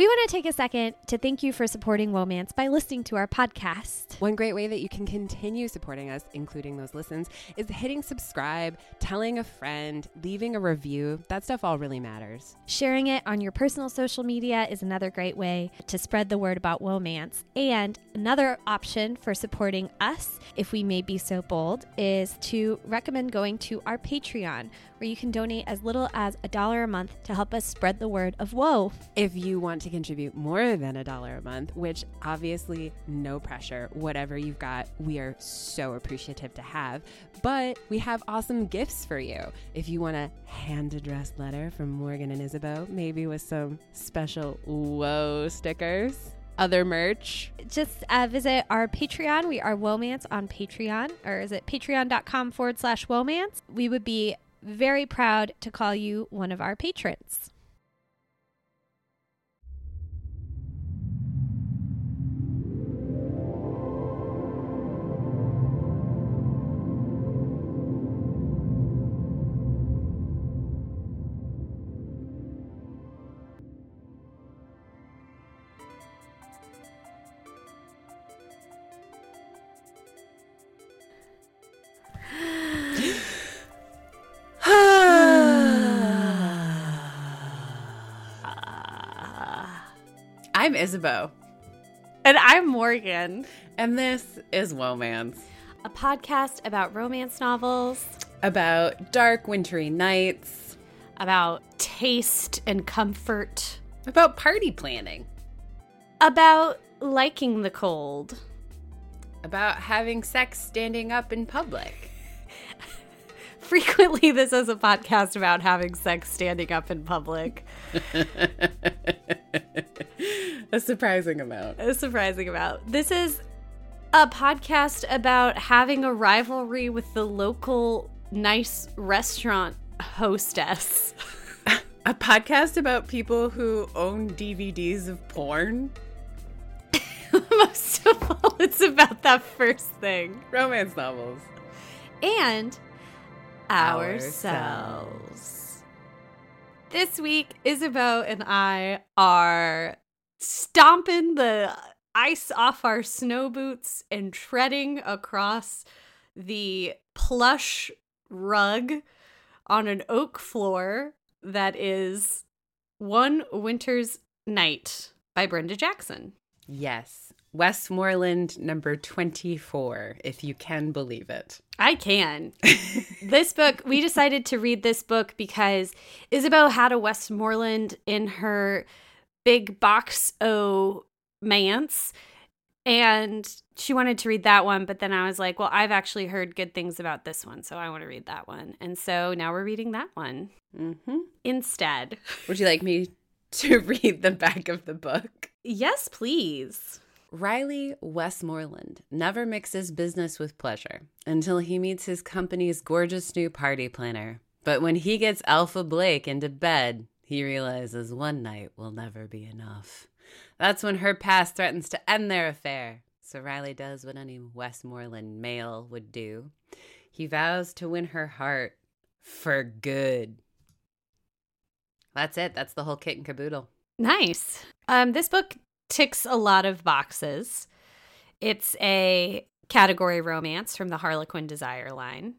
We want to take a second to thank you for supporting Womance by listening to our podcast. One great way that you can continue supporting us, including those listens, is hitting subscribe, telling a friend, leaving a review. That stuff all really matters. Sharing it on your personal social media is another great way to spread the word about Womance. And another option for supporting us, if we may be so bold, is to recommend going to our Patreon, where you can donate as little as a dollar a month to help us spread the word of woe. If you want to contribute more than a dollar a month, which obviously no pressure, whatever you've got, we are so appreciative to have. But we have awesome gifts for you. If you want a hand addressed letter from Morgan and Isabeau, maybe with some special whoa stickers other merch. Just uh, visit our Patreon. We are Womance on Patreon, or is it patreon.com forward slash Womance? We would be very proud to call you one of our patrons. Isabeau. And I'm Morgan. And this is Womance, a podcast about romance novels, about dark, wintry nights, about taste and comfort, about party planning, about liking the cold, about having sex standing up in public frequently this is a podcast about having sex standing up in public. a surprising amount. A surprising amount. This is a podcast about having a rivalry with the local nice restaurant hostess. a podcast about people who own DVDs of porn. Most of all, it's about that first thing romance novels. And ourselves. This week, Isabeau and I are stomping the ice off our snow boots and treading across the plush rug on an oak floor that is One Winter's Night by Brenda Jackson. Yes. Westmoreland number 24, if you can believe it. I can. this book, we decided to read this book because Isabeau had a Westmoreland in her big box O manse. And she wanted to read that one, but then I was like, well, I've actually heard good things about this one, so I want to read that one. And so now we're reading that one mm-hmm. instead. Would you like me to read the back of the book? Yes, please. Riley Westmoreland never mixes business with pleasure until he meets his company's gorgeous new party planner. But when he gets Alpha Blake into bed, he realizes one night will never be enough. That's when her past threatens to end their affair. So Riley does what any Westmoreland male would do. He vows to win her heart for good. That's it. That's the whole kit and caboodle. Nice. Um, this book ticks a lot of boxes. It's a category romance from the Harlequin Desire line.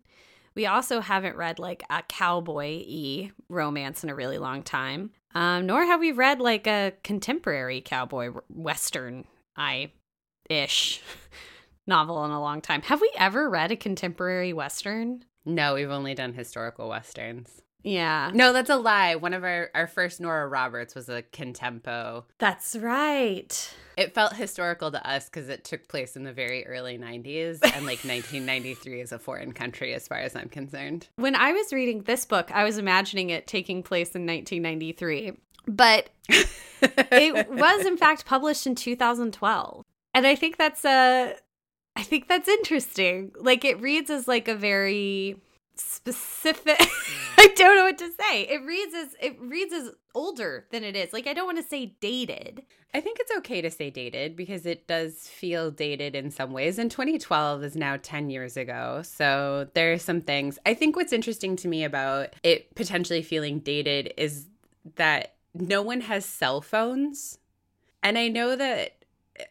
We also haven't read like a cowboy y romance in a really long time, um, nor have we read like a contemporary cowboy western I ish novel in a long time. Have we ever read a contemporary western? No, we've only done historical westerns. Yeah. No, that's a lie. One of our, our first Nora Roberts was a contempo. That's right. It felt historical to us because it took place in the very early 90s, and like 1993 is a foreign country as far as I'm concerned. When I was reading this book, I was imagining it taking place in 1993, but it was in fact published in 2012. And I think that's a I think that's interesting. Like it reads as like a very specific mm. I don't know what to say. It reads as it reads as older than it is. Like I don't want to say dated. I think it's okay to say dated because it does feel dated in some ways. And 2012 is now 10 years ago. So there are some things. I think what's interesting to me about it potentially feeling dated is that no one has cell phones And I know that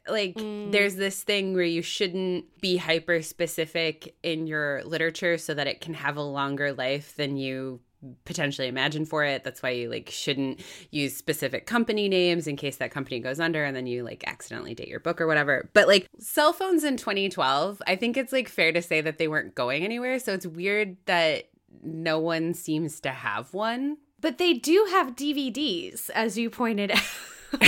like Mm. there's this thing where you shouldn't be hyper specific in your literature so that it can have a longer life than you potentially imagine for it. That's why you like shouldn't use specific company names in case that company goes under and then you like accidentally date your book or whatever. But like cell phones in 2012 i think it's like fair to say that they weren't going anywhere. So it's weird that no one seems to have one. But they do have DVDs, as you pointed out,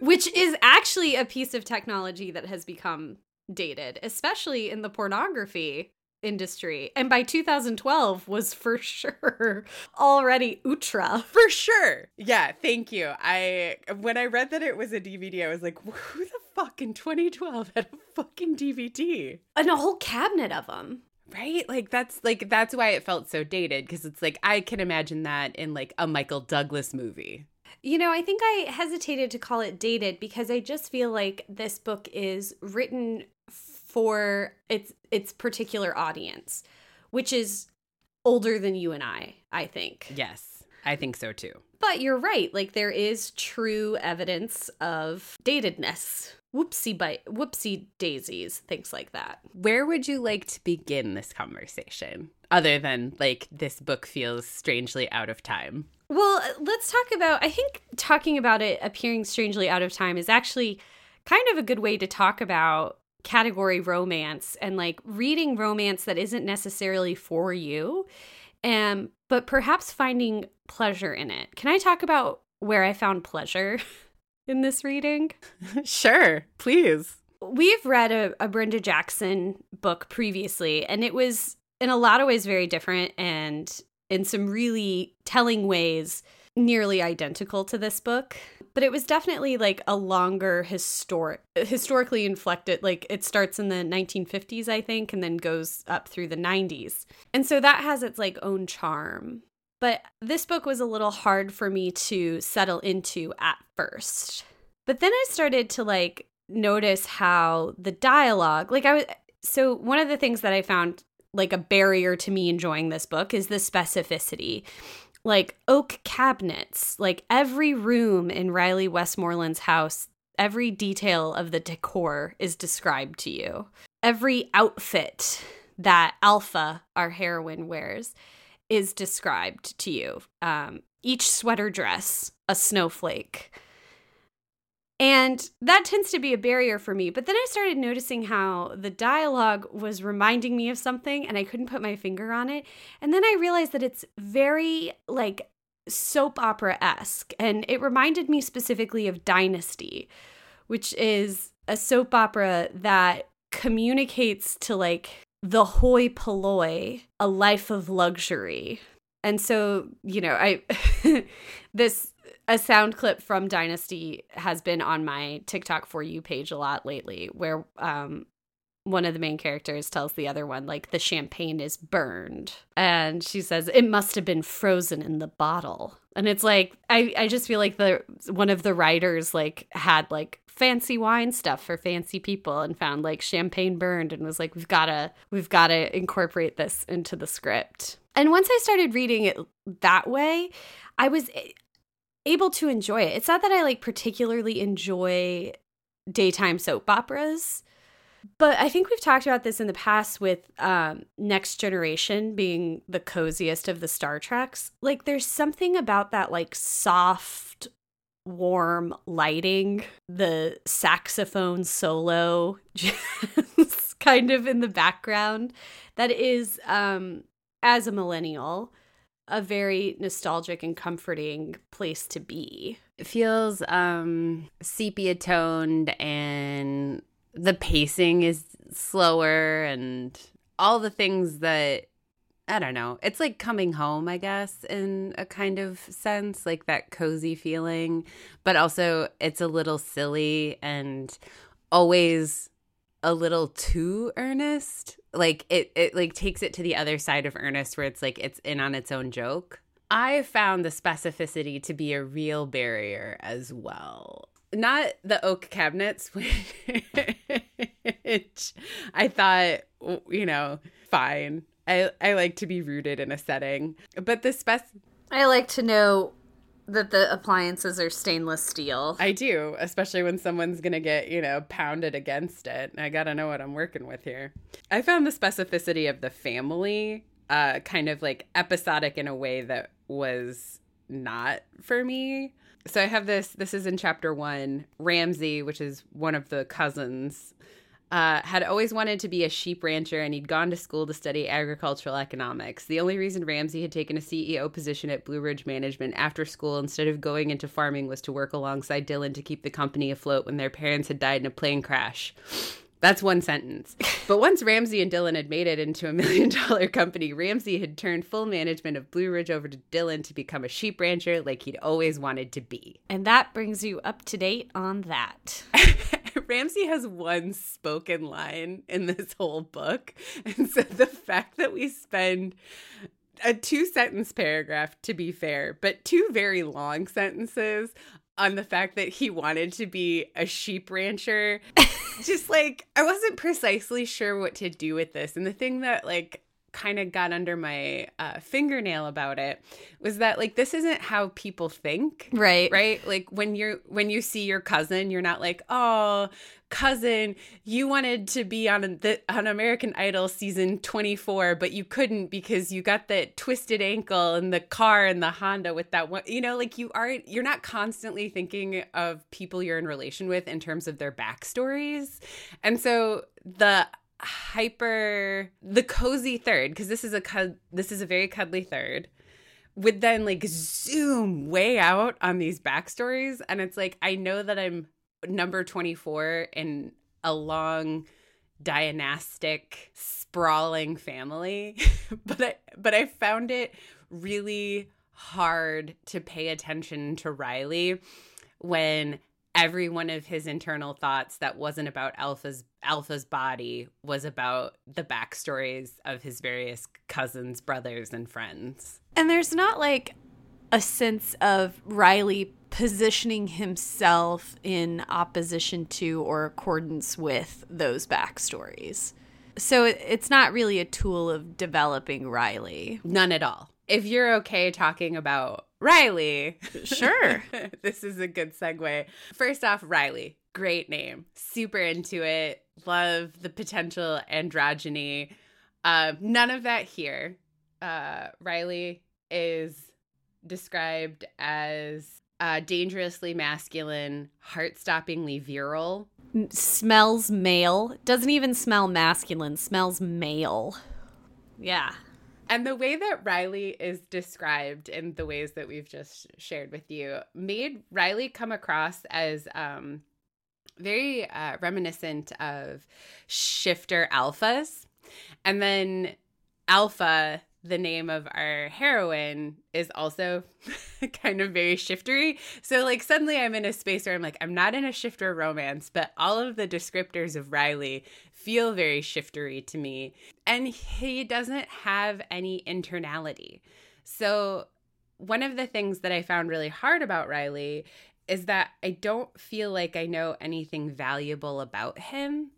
which is actually a piece of technology that has become dated, especially in the pornography industry. And by 2012 was for sure already ultra. For sure. Yeah, thank you. I when I read that it was a DVD, I was like, who the fuck in 2012 had a fucking DVD? And a whole cabinet of them. Right? Like that's like that's why it felt so dated because it's like I can imagine that in like a Michael Douglas movie. You know, I think I hesitated to call it dated because I just feel like this book is written for its its particular audience, which is older than you and I, I think. Yes, I think so too. But you're right, like there is true evidence of datedness. Whoopsie bite whoopsie daisies, things like that. Where would you like to begin this conversation other than like this book feels strangely out of time? Well, let's talk about I think talking about it appearing strangely out of time is actually kind of a good way to talk about category romance and like reading romance that isn't necessarily for you um but perhaps finding pleasure in it. Can I talk about where I found pleasure in this reading? sure, please. We've read a, a Brenda Jackson book previously, and it was in a lot of ways very different and in some really telling ways nearly identical to this book. But it was definitely like a longer historic historically inflected like it starts in the 1950s I think and then goes up through the 90s. And so that has its like own charm. But this book was a little hard for me to settle into at first. But then I started to like notice how the dialogue, like I was so one of the things that I found like a barrier to me enjoying this book is the specificity. Like oak cabinets, like every room in Riley Westmoreland's house, every detail of the decor is described to you. Every outfit that Alpha, our heroine, wears is described to you. Um, each sweater dress, a snowflake. And that tends to be a barrier for me. But then I started noticing how the dialogue was reminding me of something and I couldn't put my finger on it. And then I realized that it's very like soap opera esque. And it reminded me specifically of Dynasty, which is a soap opera that communicates to like the hoi polloi, a life of luxury. And so, you know, I this a sound clip from Dynasty has been on my TikTok for you page a lot lately where um one of the main characters tells the other one like the champagne is burned. And she says it must have been frozen in the bottle. And it's like i i just feel like the one of the writers like had like fancy wine stuff for fancy people and found like champagne burned and was like we've got to we've got to incorporate this into the script. And once i started reading it that way i was able to enjoy it it's not that i like particularly enjoy daytime soap operas but I think we've talked about this in the past with um, Next Generation being the coziest of the Star Treks. Like, there's something about that, like, soft, warm lighting, the saxophone solo just kind of in the background that is, um, as a millennial, a very nostalgic and comforting place to be. It feels um sepia toned and the pacing is slower and all the things that I don't know. It's like coming home, I guess, in a kind of sense, like that cozy feeling, but also it's a little silly and always a little too earnest. Like it it like takes it to the other side of earnest where it's like it's in on its own joke. I found the specificity to be a real barrier as well not the oak cabinets, which I thought, you know, fine. I, I like to be rooted in a setting, but the spec. I like to know that the appliances are stainless steel. I do, especially when someone's going to get, you know, pounded against it. I got to know what I'm working with here. I found the specificity of the family uh, kind of like episodic in a way that was not for me. So I have this, this is in chapter one. Ramsey, which is one of the cousins, uh, had always wanted to be a sheep rancher and he'd gone to school to study agricultural economics. The only reason Ramsey had taken a CEO position at Blue Ridge Management after school instead of going into farming was to work alongside Dylan to keep the company afloat when their parents had died in a plane crash. That's one sentence. But once Ramsey and Dylan had made it into a million dollar company, Ramsey had turned full management of Blue Ridge over to Dylan to become a sheep rancher like he'd always wanted to be. And that brings you up to date on that. Ramsey has one spoken line in this whole book. And so the fact that we spend a two sentence paragraph, to be fair, but two very long sentences on the fact that he wanted to be a sheep rancher. just like, I wasn't precisely sure what to do with this. And the thing that, like, kind of got under my uh, fingernail about it was that like this isn't how people think. Right. Right? Like when you're when you see your cousin you're not like oh cousin you wanted to be on the on American Idol season 24 but you couldn't because you got that twisted ankle and the car and the Honda with that one you know like you aren't you're not constantly thinking of people you're in relation with in terms of their backstories. And so the hyper the cozy third because this is a this is a very cuddly third would then like zoom way out on these backstories. And it's like i know that i'm number 24 in a long dynastic sprawling family but i but i found it really hard to pay attention to riley when every one of his internal thoughts that wasn't about Alpha's Alpha's body was about the backstories of his various cousins, brothers, and friends. And there's not like a sense of Riley positioning himself in opposition to or accordance with those backstories. So it's not really a tool of developing Riley. None at all. If you're okay talking about Riley. Sure. this is a good segue. First off, Riley. Great name. Super into it. Love the potential androgyny. Uh, none of that here. Uh, Riley is described as uh, dangerously masculine, heart stoppingly virile. Smells male. Doesn't even smell masculine, smells male. Yeah. And the way that Riley is described in the ways that we've just shared with you made Riley come across as um, very uh, reminiscent of shifter alphas. And then alpha the name of our heroine is also kind of very shiftery. So like suddenly I'm in a space where I'm like I'm not in a shifter romance, but all of the descriptors of Riley feel very shiftery to me. And he doesn't have any internality. So one of the things that I found really hard about Riley is that I don't feel like I know anything valuable about him.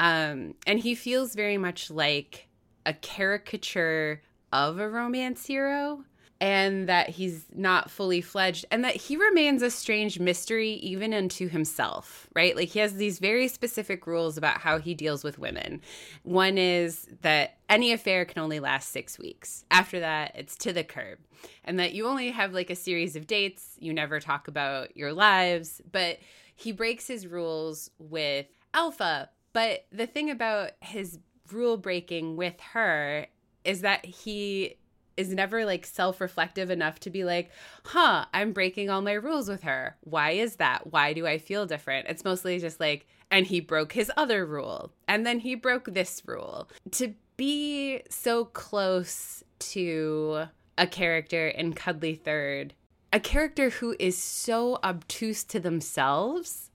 Um, and he feels very much like a caricature of a romance hero and that he's not fully fledged and that he remains a strange mystery even unto himself, right? Like he has these very specific rules about how he deals with women. One is that any affair can only last six weeks. After that, it's to the curb. And that you only have like a series of dates, you never talk about your lives, but he breaks his rules with Alpha. But the thing about his rule breaking with her is that he is never like self reflective enough to be like, huh, I'm breaking all my rules with her. Why is that? Why do I feel different? It's mostly just like, and he broke his other rule. And then he broke this rule. To be so close to a character in Cuddly Third, a character who is so obtuse to themselves,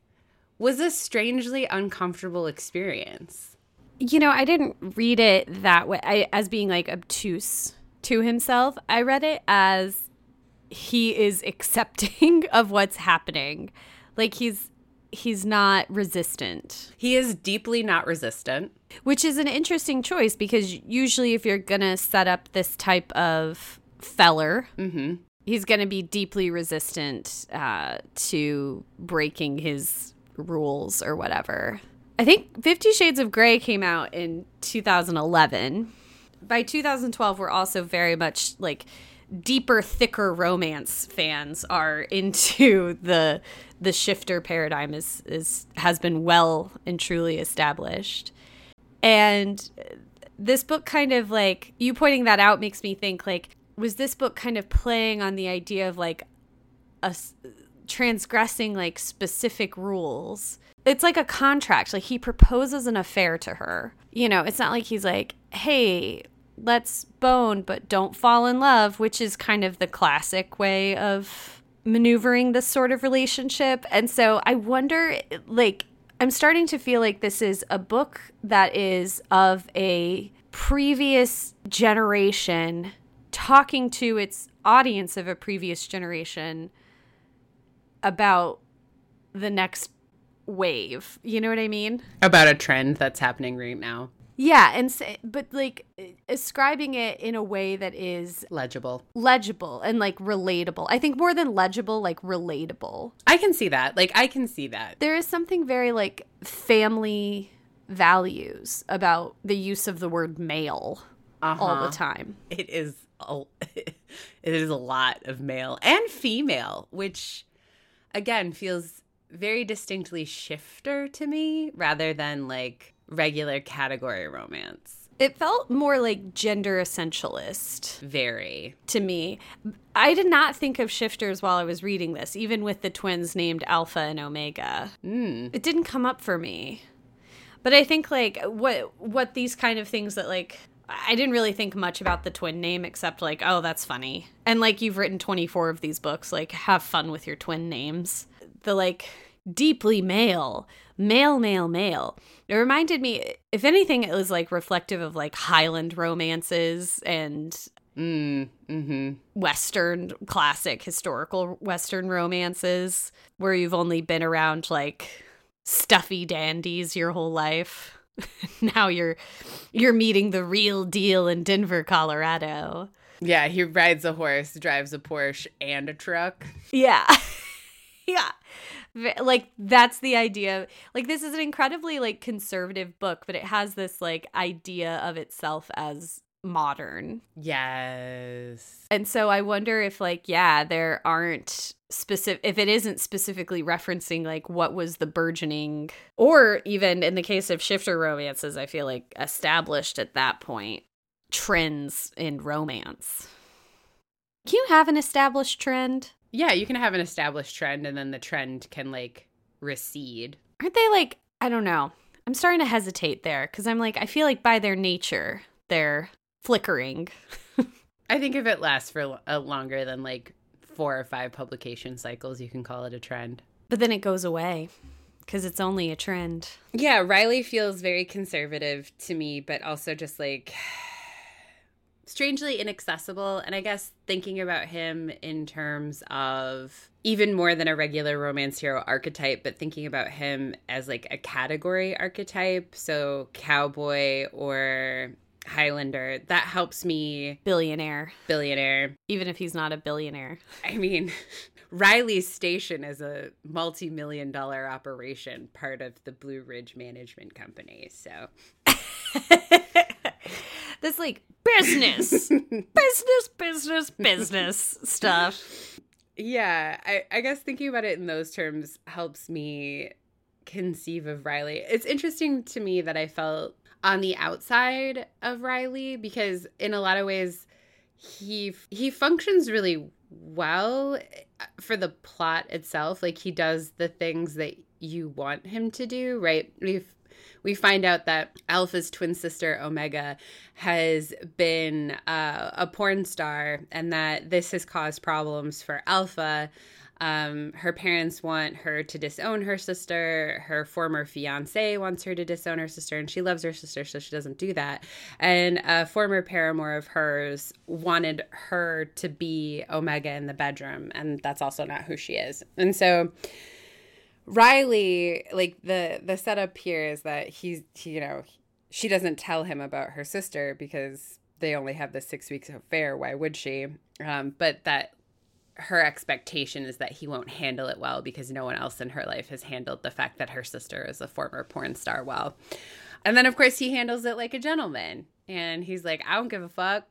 was a strangely uncomfortable experience. You know, I didn't read it that way I, as being like obtuse to himself. I read it as he is accepting of what's happening. Like he's he's not resistant. He is deeply not resistant, which is an interesting choice because usually if you're going to set up this type of feller, mm-hmm. he's going to be deeply resistant uh, to breaking his rules or whatever. I think Fifty Shades of Grey came out in 2011. By 2012, we're also very much like deeper, thicker romance fans are into the the shifter paradigm is is has been well and truly established. And this book kind of like you pointing that out makes me think like was this book kind of playing on the idea of like a transgressing like specific rules. It's like a contract. Like he proposes an affair to her. You know it's not like he's like hey let's bone but don't fall in love which is kind of the classic way of maneuvering this sort of relationship. And so i wonder like i'm starting to feel like this is a book that is of a previous generation talking to its audience of a previous generation about the next wave. You know what I mean? About a trend that's happening right now. Yeah, and say, but like ascribing it in a way that is legible, legible, and like relatable. I think more than legible, like relatable. I can see that. Like I can see that. There is something very like family values about the use of the word male uh-huh. all the time. It is a, it is a lot of male and female, which again feels very distinctly shifter to me rather than like regular category romance. It felt more like gender essentialist. Very. To me. I did not think of shifters while I was reading this, even with the twins named Alpha and Omega. Mm. It didn't come up for me. But I think like what what these kind of things that like I didn't really think much about the twin name except like, oh, that's funny. And like you've written 24 of these books, like have fun with your twin names. The like deeply male, male, male, male. It reminded me, if anything, it was like reflective of like Highland romances and mm, mm-hmm. Western classic historical Western romances where you've only been around like stuffy dandies your whole life. now you're you're meeting the real deal in Denver, Colorado. Yeah, he rides a horse, drives a Porsche and a truck. Yeah. yeah. Like that's the idea. Like this is an incredibly like conservative book, but it has this like idea of itself as modern. Yes. And so I wonder if like yeah, there aren't specific if it isn't specifically referencing like what was the burgeoning or even in the case of shifter romances, I feel like established at that point trends in romance. Can you have an established trend? Yeah, you can have an established trend and then the trend can like recede. Aren't they like I don't know. I'm starting to hesitate there cuz I'm like I feel like by their nature they're flickering. I think if it lasts for a uh, longer than like four or five publication cycles, you can call it a trend. But then it goes away because it's only a trend. Yeah, Riley feels very conservative to me, but also just like strangely inaccessible. And I guess thinking about him in terms of even more than a regular romance hero archetype, but thinking about him as like a category archetype. So, cowboy or Highlander. That helps me. Billionaire. Billionaire. Even if he's not a billionaire. I mean, Riley's station is a multi million dollar operation, part of the Blue Ridge Management Company. So. this like business, business, business, business stuff. Yeah, I, I guess thinking about it in those terms helps me conceive of Riley. It's interesting to me that I felt on the outside of Riley because in a lot of ways he he functions really well uh, for the plot itself. Like he does the things that you want him to do right? We we find out that alpha's twin sister omega has been uh, a porn star and that this has caused problems for alpha um, her parents want her to disown her sister. Her former fiance wants her to disown her sister, and she loves her sister, so she doesn't do that. And a former paramour of hers wanted her to be Omega in the bedroom, and that's also not who she is. And so. Riley, like the the setup here is that he's he, you know she doesn't tell him about her sister because they only have the six weeks affair. Why would she? Um, but that her expectation is that he won't handle it well because no one else in her life has handled the fact that her sister is a former porn star well. And then, of course, he handles it like a gentleman. And he's like, I don't give a fuck.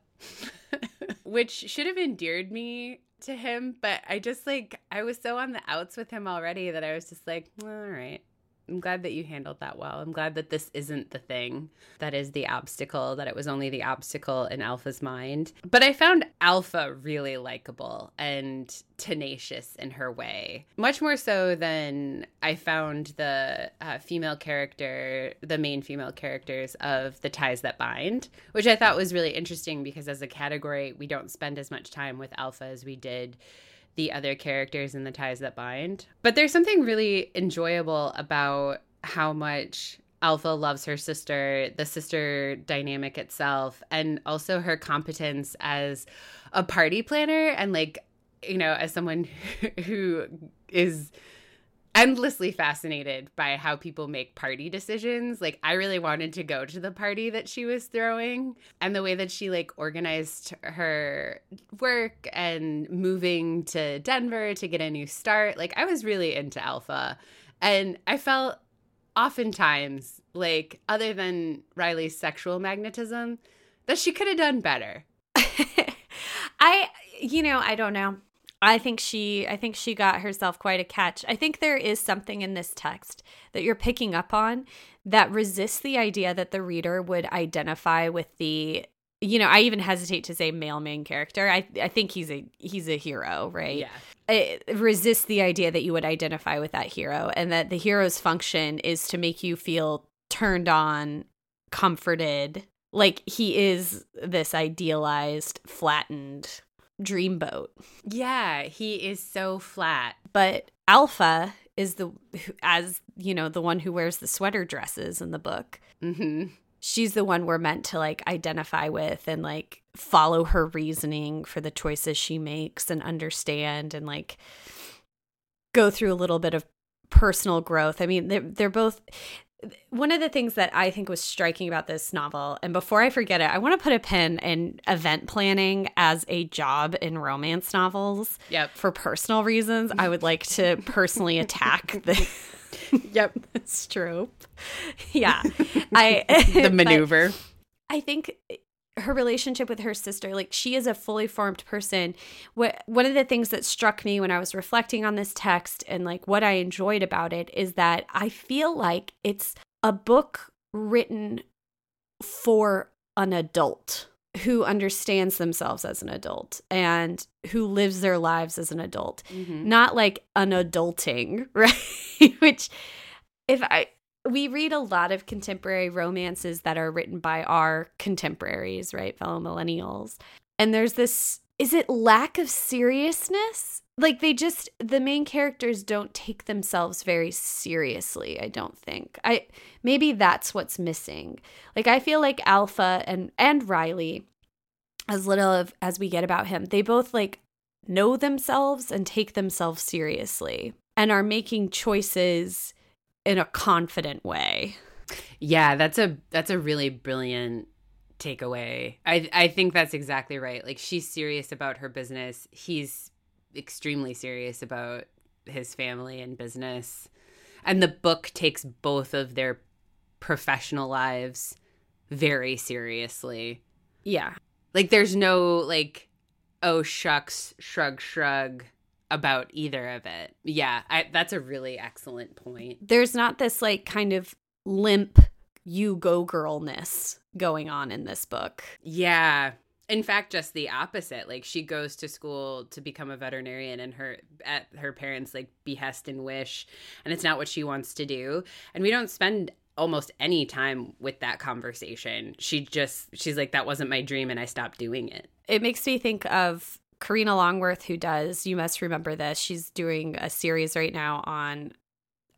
Which should have endeared me to him. But I just like, I was so on the outs with him already that I was just like, all right. I'm glad that you handled that well. I'm glad that this isn't the thing that is the obstacle, that it was only the obstacle in Alpha's mind. But I found Alpha really likable and tenacious in her way, much more so than I found the uh, female character, the main female characters of The Ties That Bind, which I thought was really interesting because as a category, we don't spend as much time with Alpha as we did the other characters and the ties that bind. But there's something really enjoyable about how much Alpha loves her sister, the sister dynamic itself, and also her competence as a party planner and like, you know, as someone who is endlessly fascinated by how people make party decisions. Like I really wanted to go to the party that she was throwing and the way that she like organized her work and moving to Denver to get a new start. Like I was really into Alpha and I felt oftentimes like other than Riley's sexual magnetism that she could have done better. I you know, I don't know. I think she I think she got herself quite a catch. I think there is something in this text that you're picking up on that resists the idea that the reader would identify with the you know, I even hesitate to say male main character. I I think he's a he's a hero, right? Yeah. It resists the idea that you would identify with that hero and that the hero's function is to make you feel turned on, comforted, like he is this idealized, flattened dreamboat. Yeah, he is so flat. But Alpha is the as you know the one who wears the sweater dresses in the book. hmm She's the one we're meant to like identify with and like follow her reasoning for the choices she makes and understand and like go through a little bit of personal growth. I mean, they're, they're both one of the things that I think was striking about this novel, and before I forget it, I want to put a pin in event planning as a job in romance novels. Yep. For personal reasons, I would like to personally attack the. Yep. This trope. Yeah. I the maneuver. I think her relationship with her sister, like she is a fully formed person. What one of the things that struck me when I was reflecting on this text and like what I enjoyed about it is that I feel like it's a book written for an adult who understands themselves as an adult and who lives their lives as an adult. Mhm. Not like an adulting, right? Which if I we read a lot of contemporary romances that are written by our contemporaries, right? Fellow millennials. And there's this is it lack of seriousness? Like they just the main characters don't take themselves very seriously, I don't think. I maybe that's what's missing. Like I feel like Alpha and and Riley as little of as we get about him, they both like know themselves and take themselves seriously and are making choices in a confident way. Yeah, that's a that's a really brilliant takeaway. I I think that's exactly right. Like she's serious about her business. He's extremely serious about his family and business. And the book takes both of their professional lives very seriously. Yeah. Like there's no like oh shucks shrug shrug about either of it. Yeah, I, that's a really excellent point. There's not this like kind of limp you go girlness going on in this book. Yeah. In fact, just the opposite. Like she goes to school to become a veterinarian and her at her parents like behest and wish and it's not what she wants to do. And we don't spend almost any time with that conversation. She just she's like that wasn't my dream and I stopped doing it. It makes me think of Karina Longworth, who does, you must remember this. She's doing a series right now on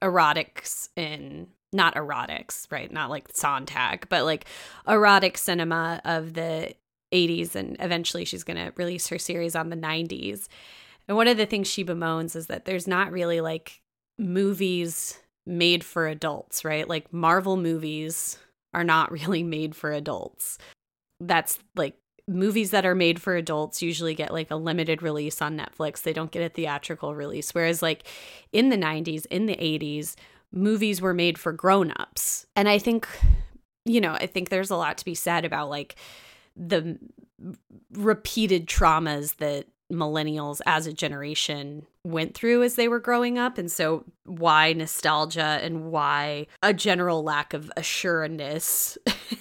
erotics in not erotics, right? Not like Sontag, but like erotic cinema of the 80s. And eventually she's going to release her series on the 90s. And one of the things she bemoans is that there's not really like movies made for adults, right? Like Marvel movies are not really made for adults. That's like movies that are made for adults usually get like a limited release on Netflix. They don't get a theatrical release. Whereas, like in the 90s, in the 80s, movies were made for grown-ups. And I think you know, I think there's a lot to be said about like the repeated traumas that millennials as a generation went through as they were growing up and so why nostalgia and why a general lack of assuredness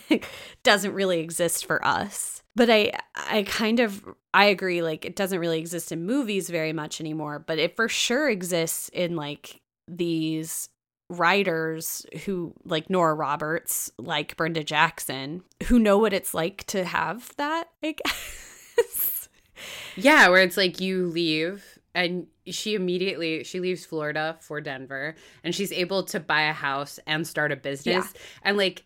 doesn't really exist for us but i i kind of i agree like it doesn't really exist in movies very much anymore but it for sure exists in like these writers who like Nora Roberts, like Brenda Jackson, who know what it's like to have that, I guess. Yeah, where it's like you leave and she immediately she leaves Florida for Denver and she's able to buy a house and start a business. Yeah. And like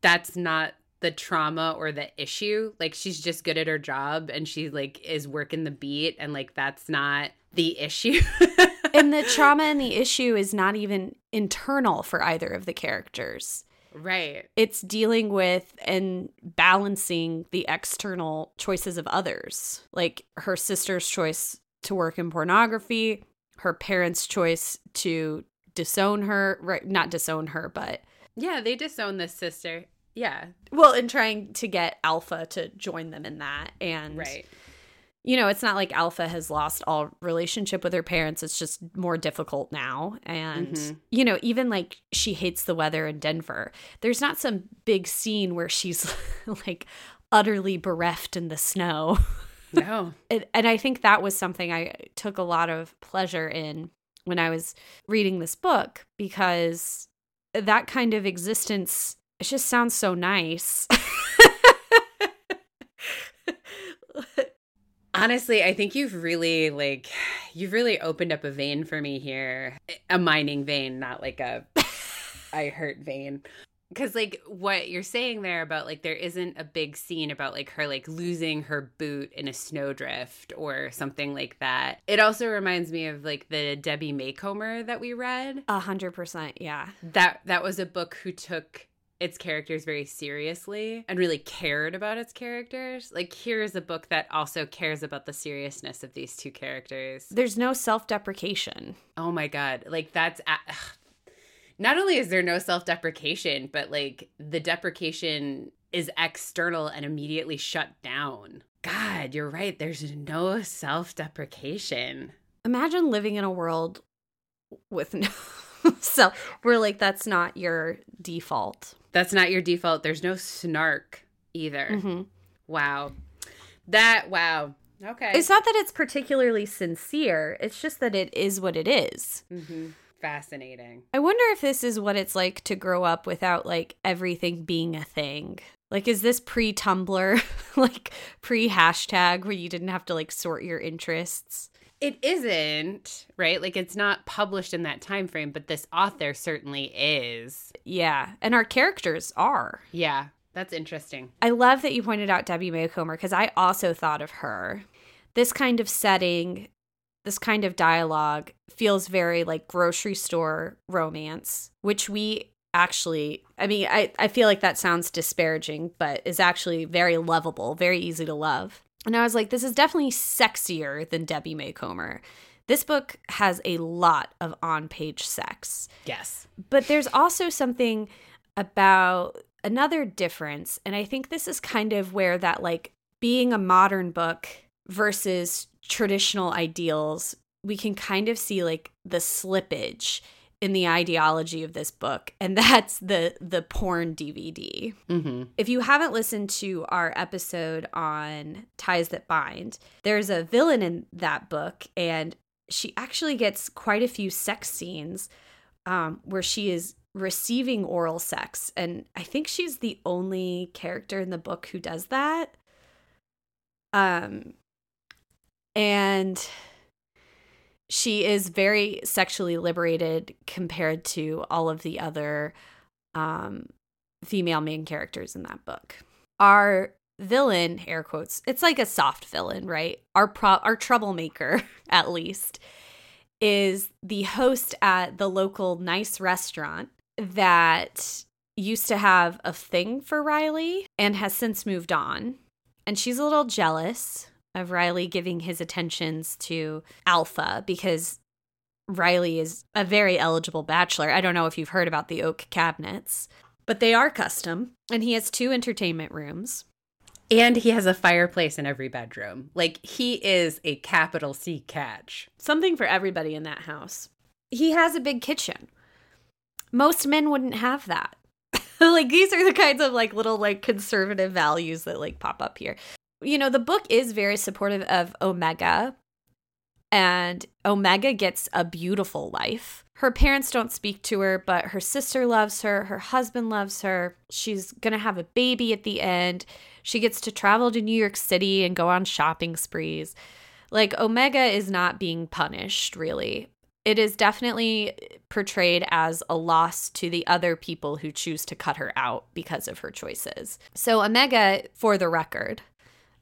that's not the trauma or the issue. Like she's just good at her job and she like is working the beat and like that's not the issue. and the trauma and the issue is not even internal for either of the characters. Right. It's dealing with and balancing the external choices of others, like her sister's choice to work in pornography, her parents' choice to disown her, right? Not disown her, but. Yeah, they disown this sister. Yeah. Well, in trying to get Alpha to join them in that. And. Right you know, it's not like Alpha has lost all relationship with her parents. It's just more difficult now. And, mm-hmm. you know, even like she hates the weather in Denver. There's not some big scene where she's like utterly bereft in the snow. No. and, and I think that was something I took a lot of pleasure in when I was reading this book because that kind of existence, it just sounds so nice. Honestly, I think you've really like you've really opened up a vein for me here. A mining vein, not like a I hurt vein. Cuz like what you're saying there about like there isn't a big scene about like her like losing her boot in a snowdrift or something like that. It also reminds me of like the Debbie Macomber that we read. A hundred percent, yeah. That that was a book who took its characters very seriously and really cared about its characters. Like here's a book that also cares about the seriousness of these two characters. There's no self-deprecation. Oh my god. Like that's not only is there no self-deprecation, but like the deprecation is external and immediately shut down. God, you're right. There's no self-deprecation. Imagine living in a world with no so we're like that's not your default that's not your default. There's no snark either. Mm-hmm. Wow. That, wow. Okay. It's not that it's particularly sincere, it's just that it is what it is. Mm-hmm. Fascinating. I wonder if this is what it's like to grow up without like everything being a thing. Like, is this pre Tumblr, like pre hashtag where you didn't have to like sort your interests? It isn't right? Like it's not published in that time frame but this author certainly is. Yeah and our characters are. Yeah that's interesting. I love that you pointed out debbie macomber because i also thought of her. This kind of setting this kind of dialogue feels very like grocery store romance which we actually i mean i, I feel like that sounds disparaging but is actually very lovable very easy to love and I was like, this is definitely sexier than Debbie Macomber. This book has a lot of on page sex. Yes. But there's also something about another difference. And I think this is kind of where that, like, being a modern book versus traditional ideals, we can kind of see like the slippage in the ideology of this book and that's the the porn dvd mm-hmm. if you haven't listened to our episode on ties that bind there's a villain in that book and she actually gets quite a few sex scenes um, where she is receiving oral sex and i think she's the only character in the book who does that um and she is very sexually liberated compared to all of the other um, female main characters in that book. Our villain, air quotes, it's like a soft villain, right? Our pro- our troublemaker, at least, is the host at the local nice restaurant that used to have a thing for Riley and has since moved on. And she's a little jealous of Riley giving his attentions to Alpha because Riley is a very eligible bachelor. I don't know if you've heard about the oak cabinets, but they are custom. And he has two entertainment rooms. And he has a fireplace in every bedroom. Like he is a capital C catch. Something for everybody in that house. He has a big kitchen. Most men wouldn't have that. like these are the kinds of like little like conservative values that like pop up here. You know, the book is very supportive of Omega and Omega gets a beautiful life. Her parents don't speak to her, but her sister loves her. Her husband loves her. She's going to have a baby at the end. She gets to travel to New York City and go on shopping sprees. Like, Omega is not being punished, really. It is definitely portrayed as a loss to the other people who choose to cut her out because of her choices. So, Omega, for the record,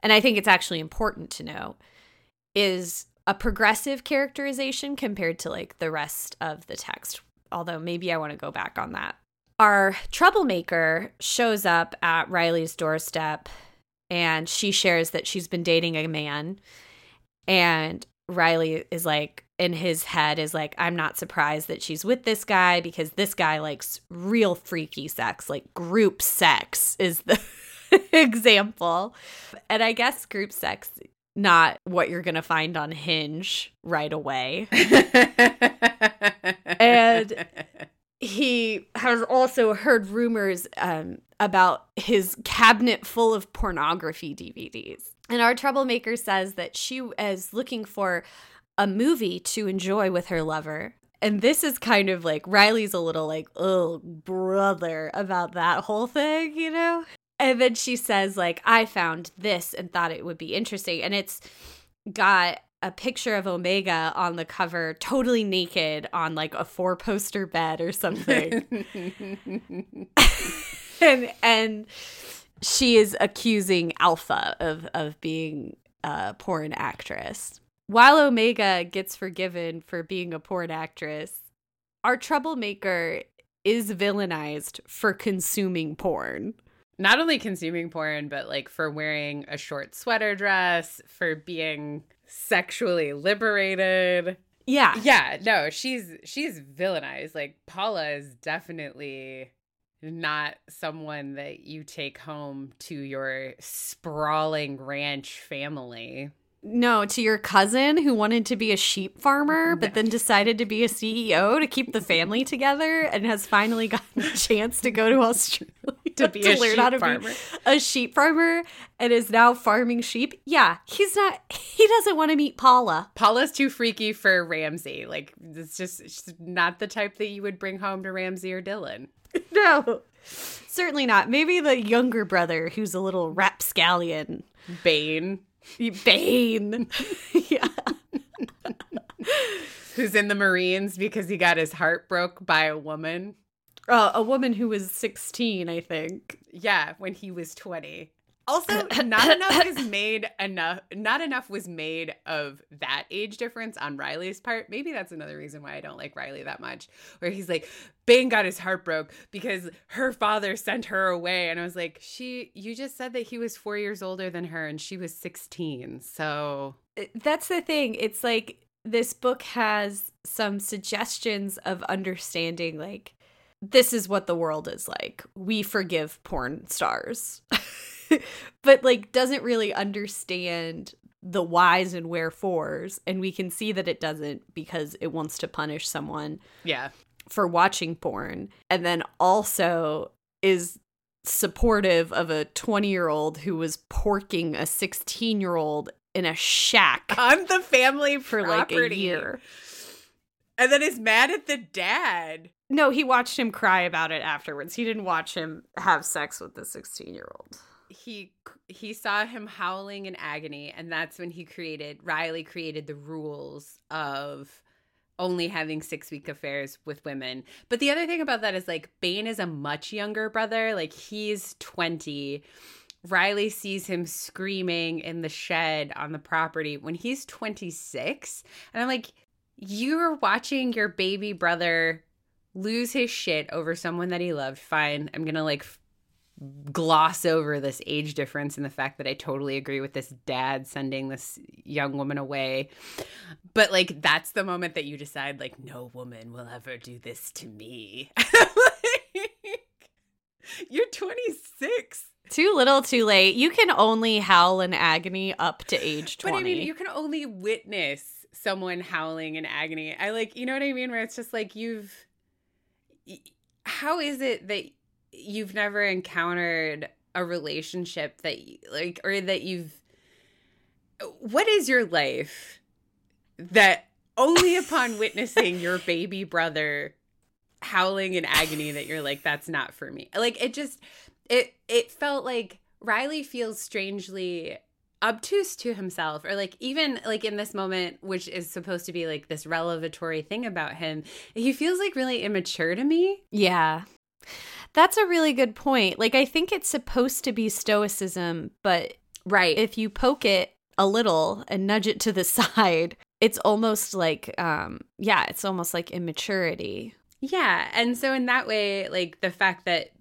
and I think it's actually important to know, is a progressive characterization compared to like the rest of the text. Although maybe I want to go back on that. Our troublemaker shows up at Riley's doorstep and she shares that she's been dating a man. And Riley is like, in his head, is like, I'm not surprised that she's with this guy because this guy likes real freaky sex, like group sex is the example. And I guess group sex not what you're going to find on Hinge right away. and he has also heard rumors um, about his cabinet full of pornography DVDs. And our troublemaker says that she is looking for a movie to enjoy with her lover. And this is kind of like Riley's a little like, oh, brother, about that whole thing, you know? And then she says, like, I found this and thought it would be interesting. And it's got a picture of Omega on the cover, totally naked on like a four poster bed or something. and and she is accusing Alpha of of being a porn actress. While Omega gets forgiven for being a porn actress, our troublemaker is villainized for consuming porn not only consuming porn, but like for wearing a short sweater dress, for being sexually liberated. Yeah. Yeah, no, she's she's villainized. Like Paula is definitely not someone that you take home to your sprawling ranch family. No, to your cousin who wanted to be a sheep farmer, but then decided to be a CEO to keep the family together and has finally gotten a chance to go to Australia to be to a learn how to farmer. be a sheep farmer and is now farming sheep. Yeah, he's not. He doesn't want to meet Paula. Paula's too freaky for Ramsey. Like it's just it's not the type that you would bring home to Ramsey or Dillon. No, certainly not. Maybe the younger brother who's a little rapscallion. Bane. Bane. yeah. Who's in the Marines because he got his heart broke by a woman. Uh, a woman who was 16, I think. Yeah, when he was 20. Also, not enough is made enough not enough was made of that age difference on Riley's part. Maybe that's another reason why I don't like Riley that much. Where he's like, Bane got his heart broke because her father sent her away. And I was like, she you just said that he was four years older than her and she was 16. So uh, that's the thing. It's like this book has some suggestions of understanding like this is what the world is like. We forgive porn stars. but like doesn't really understand the whys and wherefores and we can see that it doesn't because it wants to punish someone yeah. for watching porn and then also is supportive of a 20 year old who was porking a 16 year old in a shack on the family for property. like a year. And then is mad at the dad. No he watched him cry about it afterwards. He didn't watch him have sex with the 16 year old he he saw him howling in agony and that's when he created Riley created the rules of only having 6 week affairs with women. But the other thing about that is like Bane is a much younger brother, like he's 20. Riley sees him screaming in the shed on the property when he's 26. And I'm like, you're watching your baby brother lose his shit over someone that he loved. Fine. I'm going to like gloss over this age difference and the fact that I totally agree with this dad sending this young woman away. But like that's the moment that you decide like no woman will ever do this to me. you're 26. Too little, too late. You can only howl in agony up to age 20. But I mean, you can only witness someone howling in agony. I like, you know what I mean? Where it's just like you've. How is it that you've never encountered a relationship that like or that you've what is your life that only upon witnessing your baby brother howling in agony that you're like that's not for me. Like it just it it felt like riley feels strangely obtuse to himself or like even like in this moment which is supposed to be like this revelatory thing about him he feels like really immature to me. Yeah that's a really good point. Like I think it's supposed to be stoicism, but right. If you poke it a little and nudge it to the side, it's almost like um yeah, it's almost like immaturity. Yeah, and so in that way, like the fact that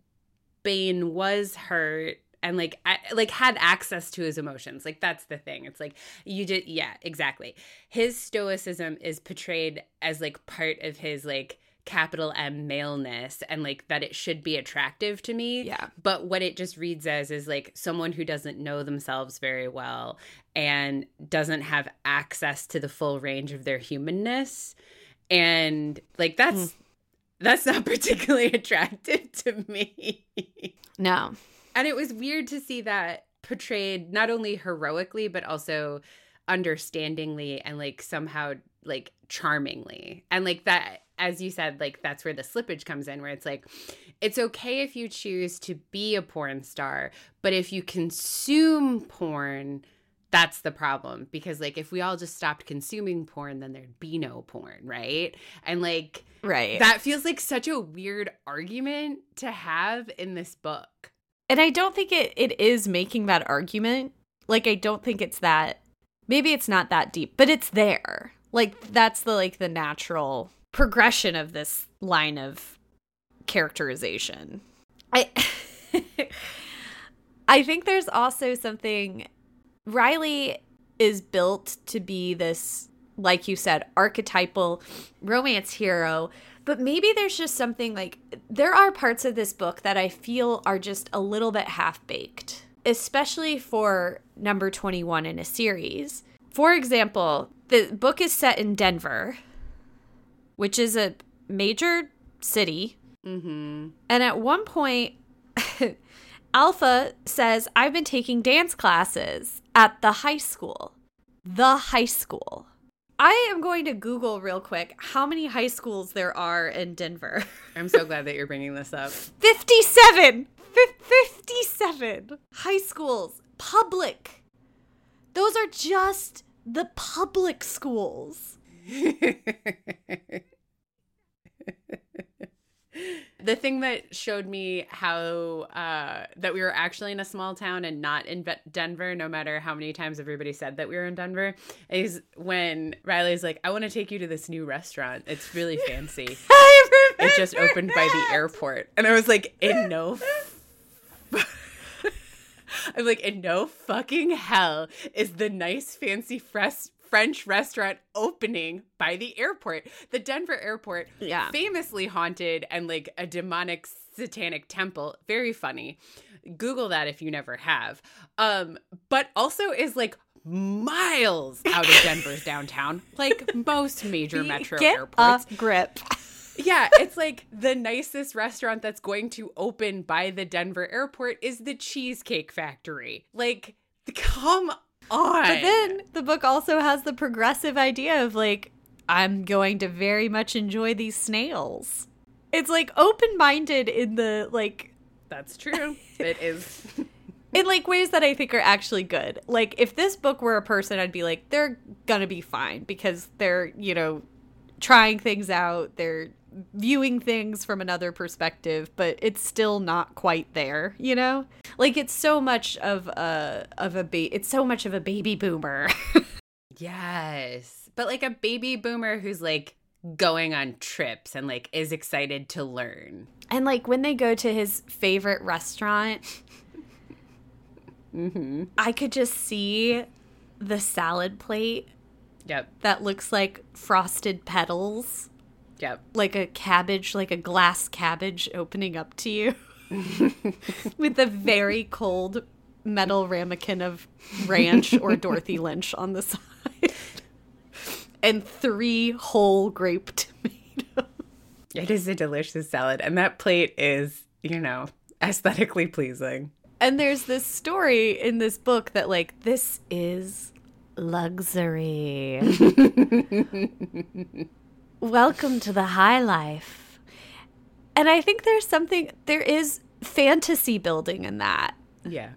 Bane was hurt and like I, like had access to his emotions like that's the thing it's like you did yeah exactly his stoicism is portrayed as like part of his like capital M maleness and like that it should be attractive to me. Yeah. But what it just reads as is like someone who doesn't know themselves very well and doesn't have access to the full range of their humanness. And like that's mm. that's not particularly attractive to me. No. And it was weird to see that portrayed not only heroically but also understandingly and like somehow like charmingly. And like that as you said, like that's where the slippage comes in, where it's like, it's okay if you choose to be a porn star, but if you consume porn, that's the problem. Because, like, if we all just stopped consuming porn, then there'd be no porn, right? And, like, right. That feels like such a weird argument to have in this book. And I don't think it, it is making that argument. Like, I don't think it's that, maybe it's not that deep, but it's there. Like, that's the, like, the natural progression of this line of characterization. I I think there's also something Riley is built to be this like you said archetypal romance hero but maybe there's just something like there are parts of this book that I feel are just a little bit half baked especially for number 21 in a series. For example, the book is set in Denver, which is a major city. Mm-hmm. And at one point, Alpha says, I've been taking dance classes at the high school. The high school. I am going to Google real quick how many high schools there are in Denver. I'm so glad that you're bringing this up. 57! 57 high schools, public. Those are just the public schools. the thing that showed me how uh, that we were actually in a small town and not in Denver, no matter how many times everybody said that we were in Denver, is when Riley's like, "I want to take you to this new restaurant. It's really fancy. it just opened that. by the airport." And I was like, "In no." I'm like, in no fucking hell is the nice fancy fresh French restaurant opening by the airport. The Denver airport, yeah. famously haunted and like a demonic satanic temple. Very funny. Google that if you never have. Um, but also is like miles out of Denver's downtown, like most major metro Get airports. A grip. yeah, it's like the nicest restaurant that's going to open by the Denver airport is the Cheesecake Factory. Like, come on. But then the book also has the progressive idea of like, I'm going to very much enjoy these snails. It's like open minded in the like. That's true. it is. in like ways that I think are actually good. Like if this book were a person, I'd be like, they're gonna be fine because they're, you know, trying things out. They're viewing things from another perspective, but it's still not quite there, you know? Like it's so much of a of a ba- it's so much of a baby boomer. yes. But like a baby boomer who's like going on trips and like is excited to learn. And like when they go to his favorite restaurant, Mm-hmm. I could just see the salad plate Yep. that looks like frosted petals, Yep. like a cabbage, like a glass cabbage opening up to you with a very cold metal ramekin of ranch or Dorothy Lynch on the side. And three whole grape tomatoes. It is a delicious salad, and that plate is, you know, aesthetically pleasing. And there's this story in this book that, like, this is luxury. Welcome to the high life. And I think there's something, there is fantasy building in that. Yeah.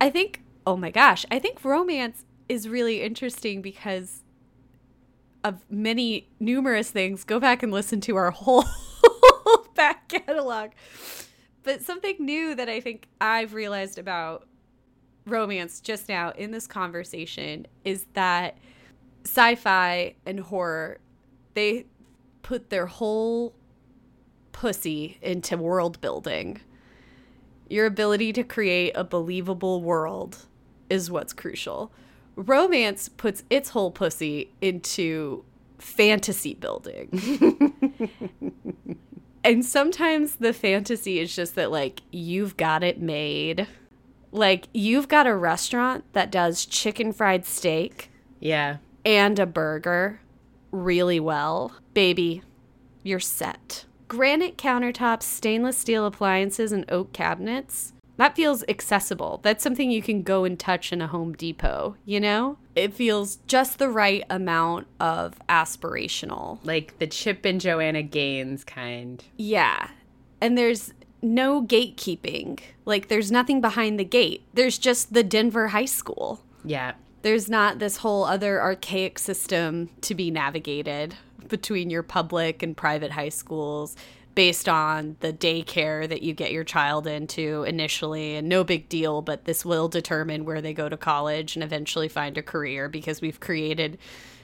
I think, oh my gosh, I think romance is really interesting because of many numerous things. Go back and listen to our whole back catalog. But something new that I think I've realized about romance just now in this conversation is that sci-fi and horror they put their whole pussy into world building. Your ability to create a believable world is what's crucial. Romance puts its whole pussy into fantasy building. and sometimes the fantasy is just that, like, you've got it made. Like, you've got a restaurant that does chicken fried steak Yeah. and a burger really well. Baby, you're set. Granite countertops, stainless steel appliances, and oak cabinets. That feels accessible. That's something you can go and touch in a Home Depot, you know? It feels just the right amount of aspirational. Like the Chip and Joanna Gaines kind. Yeah. And there's no gatekeeping. Like, there's nothing behind the gate. There's just the Denver High School. Yeah. There's not this whole other archaic system to be navigated between your public and private high schools based on the daycare that you get your child into initially and no big deal but this will determine where they go to college and eventually find a career because we've created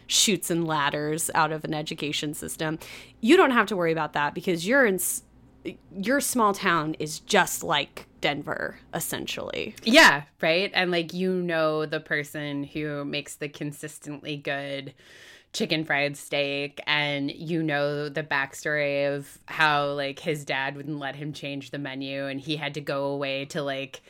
chutes and ladders out of an education system. You don't have to worry about that because you're in your small town is just like Denver essentially Yeah, right? And like you know the person who makes the consistently good chicken fried steak and you know the backstory of how like his dad wouldn't let him change the menu and he had to go away to like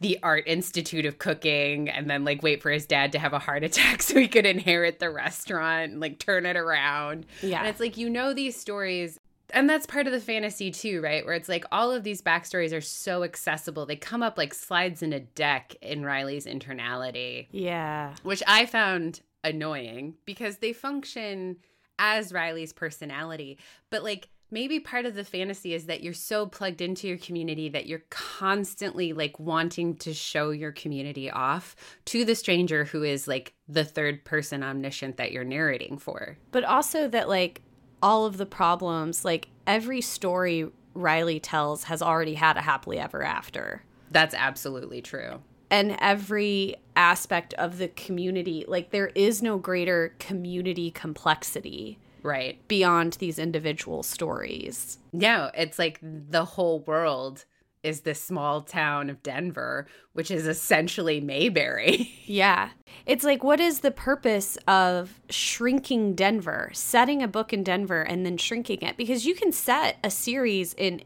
the art institute of cooking and then like wait for his dad to have a heart attack so he could inherit the restaurant and like turn it around Yeah. and it's like you know these stories and that's part of the fantasy too right? Where it's like all of these backstories are so accessible. They come up like slides in a deck in riley's internality. Yeah. Which i found annoying because they function as riley's personality. But like maybe part of the fantasy is that you're so plugged into your community that you're constantly like wanting to show your community off to the stranger who is like the third person omniscient that you're narrating for. But also that like all of the problems like every story riley tells has already had a happily ever after. That's absolutely true. And every aspect of the community like there is no greater community complexity right. beyond these individual stories. No, it's like the whole world is this small town of Denver, which is essentially Mayberry. yeah it's like what is the purpose of shrinking denver setting a book in denver and then shrinking it because you can set a series in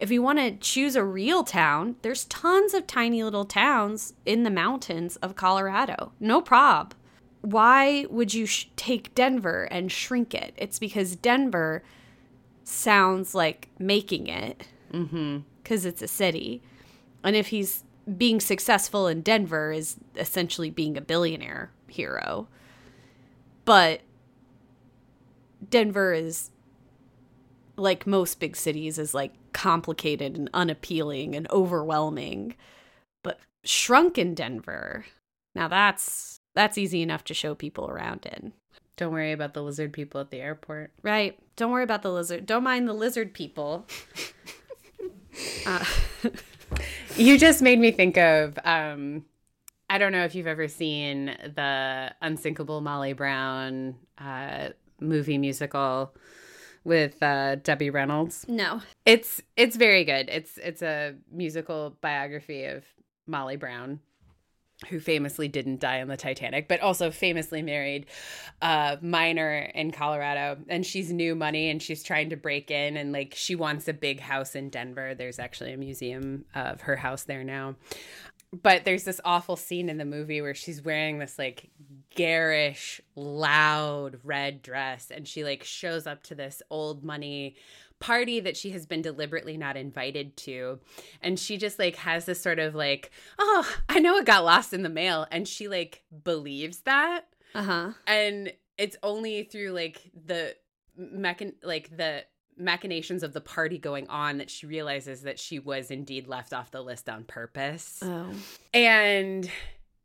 if you want to choose a real town, there's tons of tiny little towns in the mountains of Colorado. No prob. Why would you sh- take Denver and shrink it? It's because Denver sounds like making it mm-hmm. Because it's a city. And if he's being successful in Denver is essentially being a billionaire hero. But Denver is like most big cities is like complicated and unappealing and overwhelming. But shrunken Denver, now that's that's easy enough to show people around in. Don't worry about the lizard people at the airport. Right. Don't worry about the lizard. Don't mind the lizard people. uh, You just made me think of um I don't know if you've ever seen the unsinkable Molly Brown uh movie musical with uh, Debbie Reynolds? No. It's it's very good. It's it's a musical biography of Molly Brown, who famously didn't die on the Titanic, but also famously married a miner in Colorado. And she's new money and she's trying to break in and like she wants a big house in Denver. There's actually a museum of her house there now. But there's this awful scene in the movie where she's wearing this like garish, loud red dress and she like shows up to this old money party that she has been deliberately not invited to and she just like has this sort of like oh i know it got lost in the mail and she like believes that Uh-huh. and it's only through like the mechan like the machinations of the party going on that she realizes that she was indeed left off the list on purpose Oh. and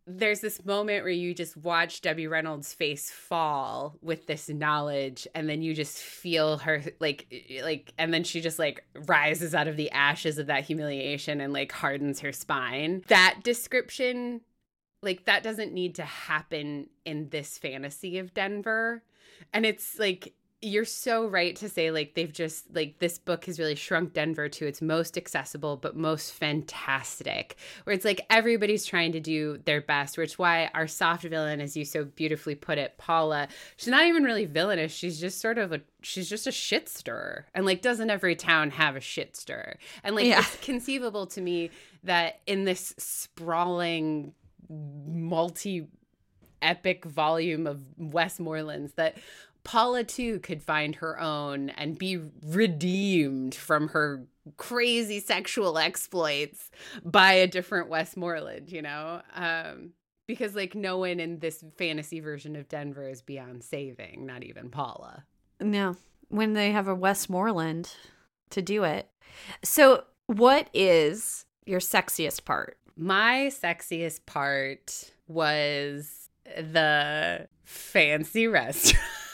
there's this moment where you just watch Debbie Reynolds' face fall with this knowledge, and then you just feel her like, like, and then she just like rises out of the ashes of that humiliation and like hardens her spine. That description, like, that doesn't need to happen in this fantasy of Denver. And it's like, you're so right to say like they've just like this book has really shrunk Denver to its most accessible but most fantastic where it's like everybody's trying to do their best which why our soft villain as you so beautifully put it Paula she's not even really villainous she's just sort of a she's just a shit stirrer and like doesn't every town have a shit stirrer and like Yeah. it's conceivable to me that in this sprawling multi epic volume of Westmorelands that Paula too could find her own and be redeemed from her crazy sexual exploits by a different Westmoreland, you know? Um, because like no one in this fantasy version of Denver is beyond saving, not even Paula. No. When they have a Westmoreland to do it. So, what is your sexiest part? My sexiest part was the fancy restaurant.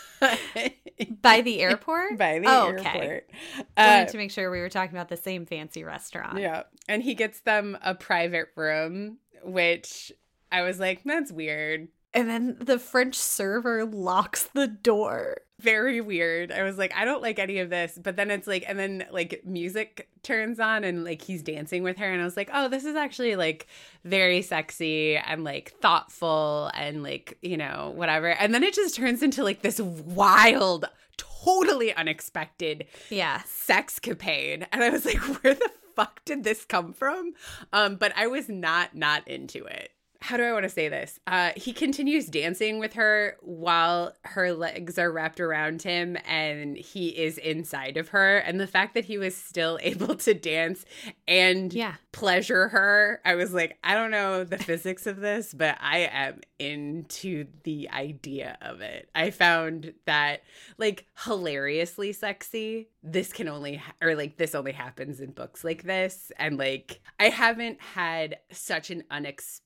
By the airport? By the Oh, airport. okay. Uh, Wanted to make sure we were talking about the same fancy restaurant. Yeah. And he gets them a private room, which I was like, that's weird. And then the French server locks the door. Very weird. I was like, I don't like any of this. But then it's like, and then like music turns on and like he's dancing with her. And I was like, oh, this is actually like very sexy and like thoughtful and like, you know, whatever. And then it just turns into like this wild, totally unexpected Yeah. sexcapade and i was like where the fuck did this come from um but i was not not into it how do i want to say this? Uh he continues dancing with her while her legs are wrapped around him and he is inside of her. And the fact that he was still able to dance and Yeah. pleasure her i was like i don't know the physics of this but i am into the idea of it. I found that like hilariously sexy. This can only ha- or like this only happens in books like this. And like i haven't had such an unexpected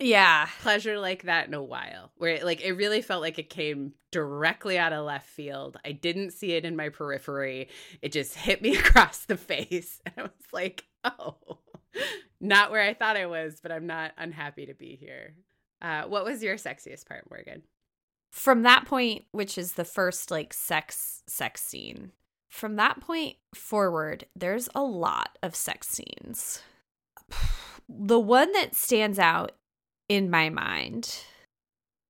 Yeah. pleasure like that in a while where it, like it really felt like it came directly out of left field i didn't see it in my periphery it just hit me across the face and i was like oh not where i thought i was but i'm not unhappy to be here uh, what was your sexiest part morgan From that point, which is the first like sex sex scene. From that point forward, there's a lot of sex scenes. The one that stands out in my mind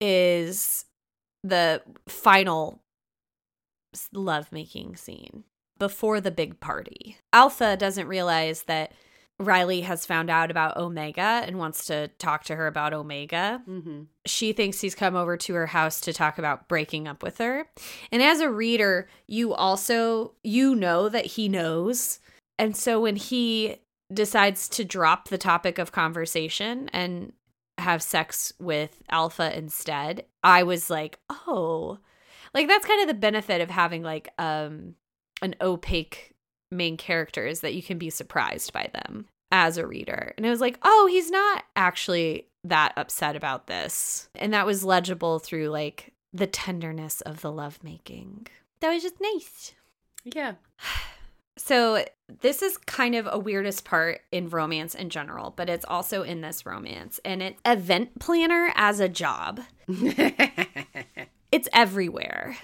is the final lovemaking scene before the big party. Alpha doesn't realize that Riley has found out about Omega and wants to talk to her about Omega mm-hmm. she thinks he's come over to her house to talk about breaking up with her. And as a reader, you also you know that he knows. And so when he decides to drop the topic of conversation and have sex with Alpha instead, I was like, "Oh." Like that's kind of the benefit of having like um an opaque main character is that you can be surprised by them as a reader. And it was like, oh, he's not actually that upset about this. And that was legible through like the tenderness of the lovemaking. That was just nice. yeah So, this is kind of a weirdest part in romance in general, but it's also in this romance. And it's event planner as a job. it's everywhere.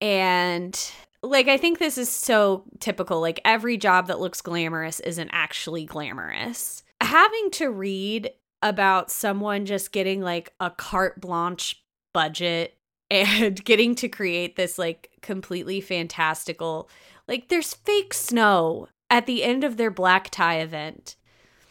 And like I think this is so typical. Like every job that looks glamorous isn't actually glamorous. Having to read about someone just getting like a carte blanche budget and getting to create this like completely fantastical like there's fake snow at the end of their black tie event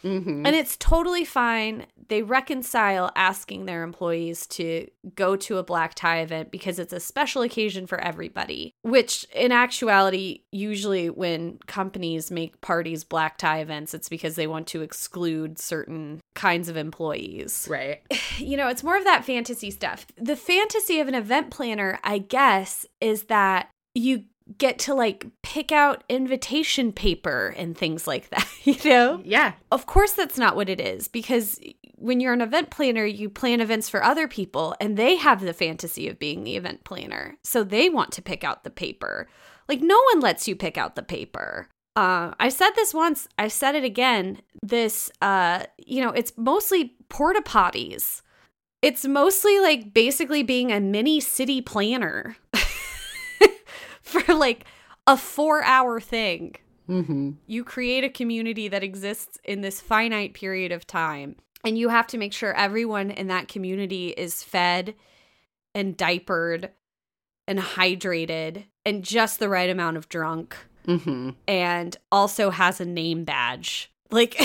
Mm-hmm. And it's totally fine. They reconcile asking their employees to go to a black tie event because it's a special occasion for everybody, which in actuality, usually when companies make parties black tie events, it's because they want to exclude certain kinds of employees. Right. You know, it's more of that fantasy stuff. The fantasy of an event planner, I guess, is that you get to like pick out invitation paper and things like that, you know? Yeah. Of course, that's not what it is because when you're an event planner, you plan events for other people and they have the fantasy of being the event planner. So they want to pick out the paper. Like, no one lets you pick out the paper. Uh, I said this once, I've said it again. This, uh, you know, it's mostly porta potties. It's mostly like basically being a mini city planner. for like a four hour thing. Mm-hmm. You create a community that exists in this finite period of time, and you have to make sure everyone in that community is fed and diapered and hydrated and just the right amount of drunk, mm-hmm. and also has a name badge. Like,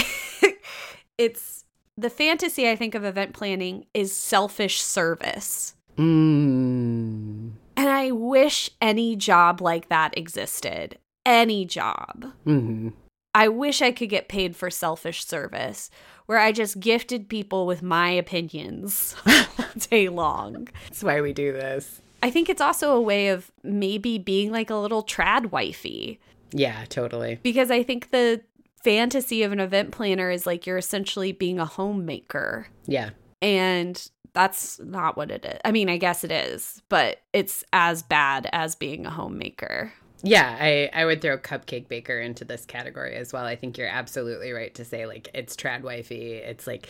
it's the fantasy, I think, of event planning is selfish service. Mm. And I wish any job like that existed. Any job. Mm-hmm. I wish I could get paid for selfish service where I just gifted people with my opinions all day long. That's why we do this. I think it's also a way of maybe being like a little trad wifey. Yeah, totally. Because I think the fantasy of an event planner is like you're essentially being a homemaker. Yeah. And that's not what it is. I mean, I guess it is, but it's as bad as being a homemaker. Yeah, I, I would throw cupcake baker into this category as well. I think you're absolutely right to say like it's trad wifey. It's like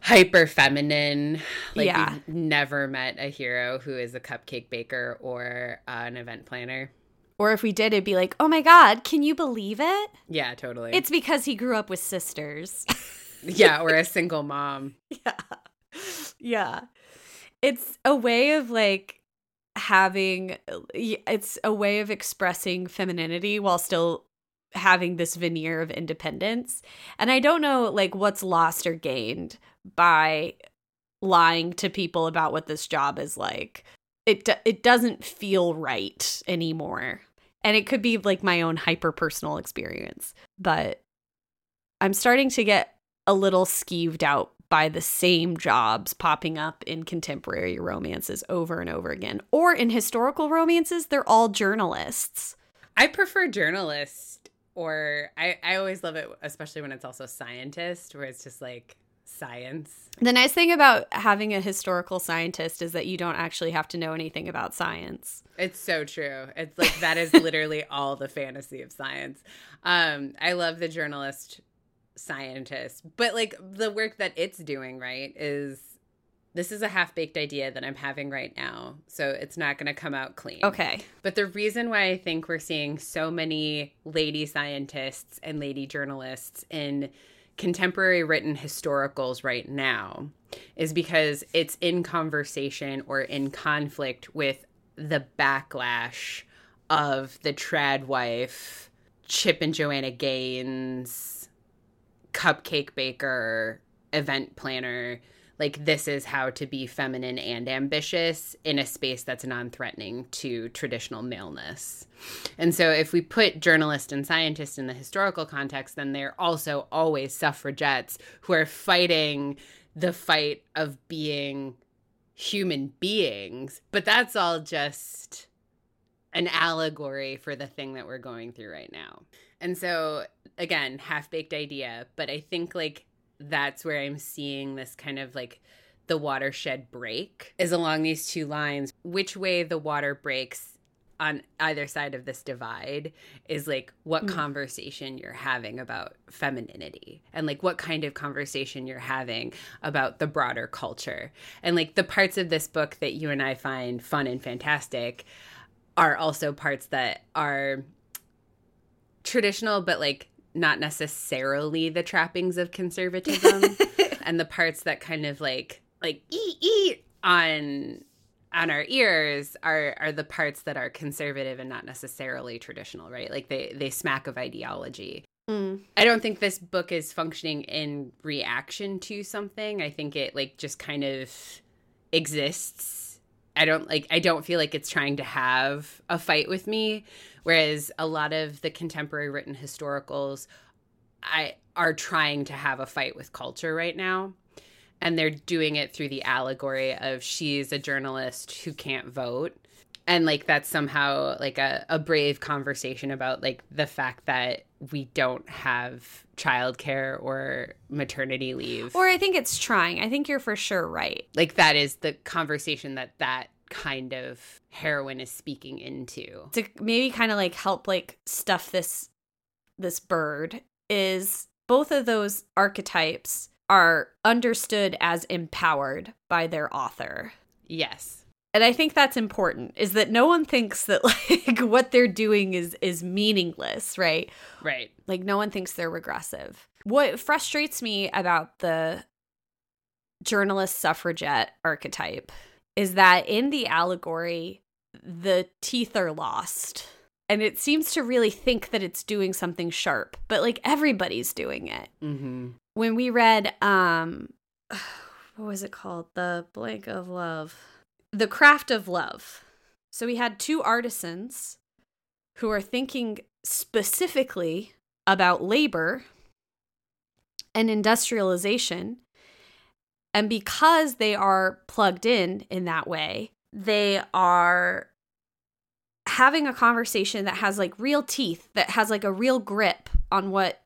hyper feminine. Like yeah. you've never met a hero who is a cupcake baker or uh, an event planner. Or if we did, it'd be like, oh my God, can you believe it? Yeah, totally. It's because he grew up with sisters. yeah, or a single mom. Yeah yeah. It's a way of like having it's a way of expressing femininity while still having this veneer of independence. And I don't know like what's lost or gained by lying to people about what this job is like. It it doesn't feel right anymore. And it could be like my own hyper personal experience, but I'm starting to get a little skeeved out by the same jobs popping up in contemporary romances over and over again. Or in historical romances, they're all journalists. I prefer journalist, or I, I always love it, especially when it's also scientist, where it's just like science. The nice thing about having a historical scientist is that you don't actually have to know anything about science. It's so true. It's like that is literally all the fantasy of science. Um, I love the journalist scientist, but like the work that it's doing, right, is this is a half baked idea that I'm having right now. So it's not going to come out clean. Okay. But the reason why I think we're seeing so many lady scientists and lady journalists in contemporary written historicals right now is because it's in conversation or in conflict with the backlash of the trad wife, Chip and Joanna Gaines cupcake baker, event planner, like this is how to be feminine and ambitious in a space that's non-threatening to traditional maleness. And so if we put journalist and scientist in the historical context, then they're also always suffragettes who are fighting the fight of being human beings. But that's all just an allegory for the thing that we're going through right now. And so, again, half baked idea, but I think like that's where I'm seeing this kind of like the watershed break is along these two lines. Which way the water breaks on either side of this divide is like what mm. conversation you're having about femininity and like what kind of conversation you're having about the broader culture. And like the parts of this book that you and I find fun and fantastic are also parts that are traditional but like not necessarily the trappings of conservatism and the parts that kind of like like eat eat on on our ears are are the parts that are conservative and not necessarily traditional, right? Like they they smack of ideology. Mm. I don't think this book is functioning in reaction to something. I think it like just kind of exists. I don't like I don't feel like it's trying to have a fight with me whereas a lot of the contemporary written historicals I are trying to have a fight with culture right now. And they're doing it through the allegory of she's a journalist who can't vote and like that's somehow like a, a brave conversation about like the fact that we don't have childcare or maternity leave or i think it's trying i think you're for sure right like that is the conversation that that kind of heroine is speaking into to maybe kind of like help like stuff this this bird is both of those archetypes are understood as empowered by their author. Yes. And I think that's important is that no one thinks that like what they're doing is is meaningless, right? Right. Like no one thinks they're regressive. What frustrates me about the journalist suffragette archetype is that in the allegory the teeth are lost and it seems to really think that it's doing something sharp but like everybody's doing it mm-hmm. when we read um what was it called the blank of love the craft of love so we had two artisans who are thinking specifically about labor and industrialization and because they are plugged in in that way they are having a conversation that has like real teeth, that has like a real grip on what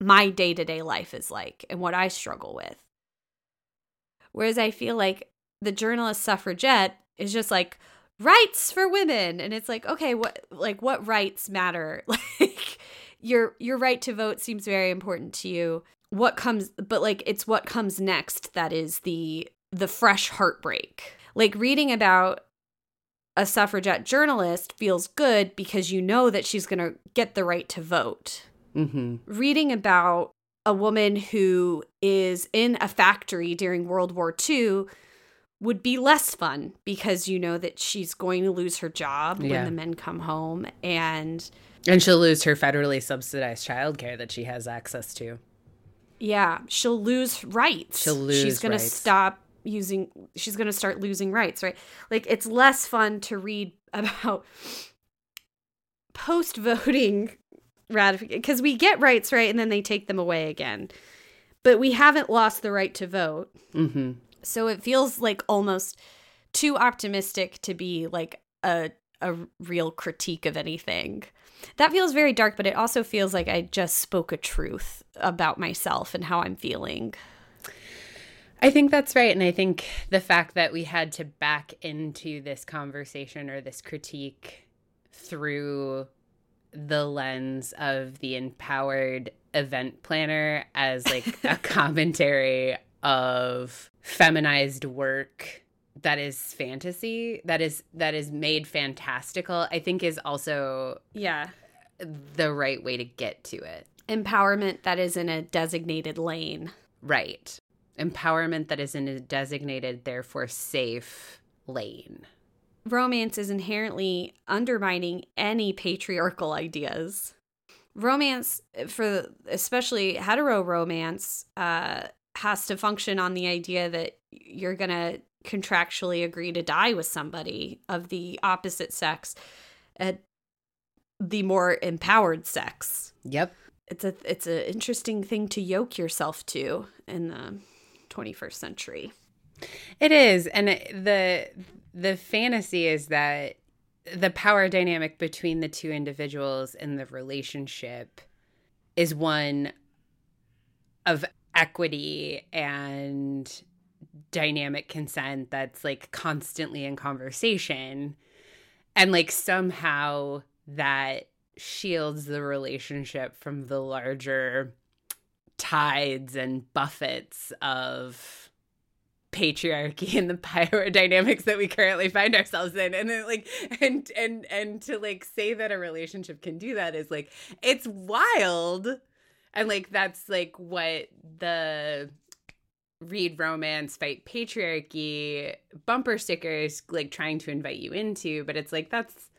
my day to day life is like and what I struggle with. Whereas I feel like the journalist suffragette is just like rights for women and it's like okay what like what rights matter like your your right to vote seems very important to you what comes but like it's what comes next that is the the fresh heartbreak like reading about a suffragette journalist feels good because you know that she's going to get the right to vote. Mm-hmm. Reading about a woman who is in a factory during World War II would be less fun because you know that she's going to lose her job yeah. when the men come home and and she'll lose her federally subsidized childcare that she has access to. Yeah, she'll lose rights. She'll lose She's going to stop using she's going to start losing rights, right? Like it's less fun to read about post voting ratification because we get rights right and then they take them away again. But we haven't lost the right to vote. Mm-hmm. So it feels like almost too optimistic to be like a a real critique of anything. That feels very dark, but it also feels like I just spoke a truth about myself and how I'm feeling. I think that's right. And I think the fact that we had to back into this conversation or this critique through the lens of the empowered event planner as like a commentary of feminized work that is fantasy that is that is made fantastical i think is also yeah the right way to get to it empowerment that is in a designated lane right empowerment that is in a designated, therefore safe lane. Romance is inherently undermining any patriarchal ideas. Romance, for especially hetero romance, uh, has to function on the idea that you're going to contractually agree to die with somebody of the opposite sex at the more empowered sex. Yep. It's a it's an interesting thing to yoke yourself to in the 21st century. It is, and the the fantasy is that the power dynamic between the two individuals in the relationship is one of equity and dynamic consent that's like constantly in conversation. And like somehow that shields the relationship from the larger tides and buffets of patriarchy and the power dynamics that we currently find ourselves in. And then like and and and to like say that a relationship can do that is like it's wild and like that's like what the read romance fight patriarchy bumper stickers like trying to invite you into but it's like that's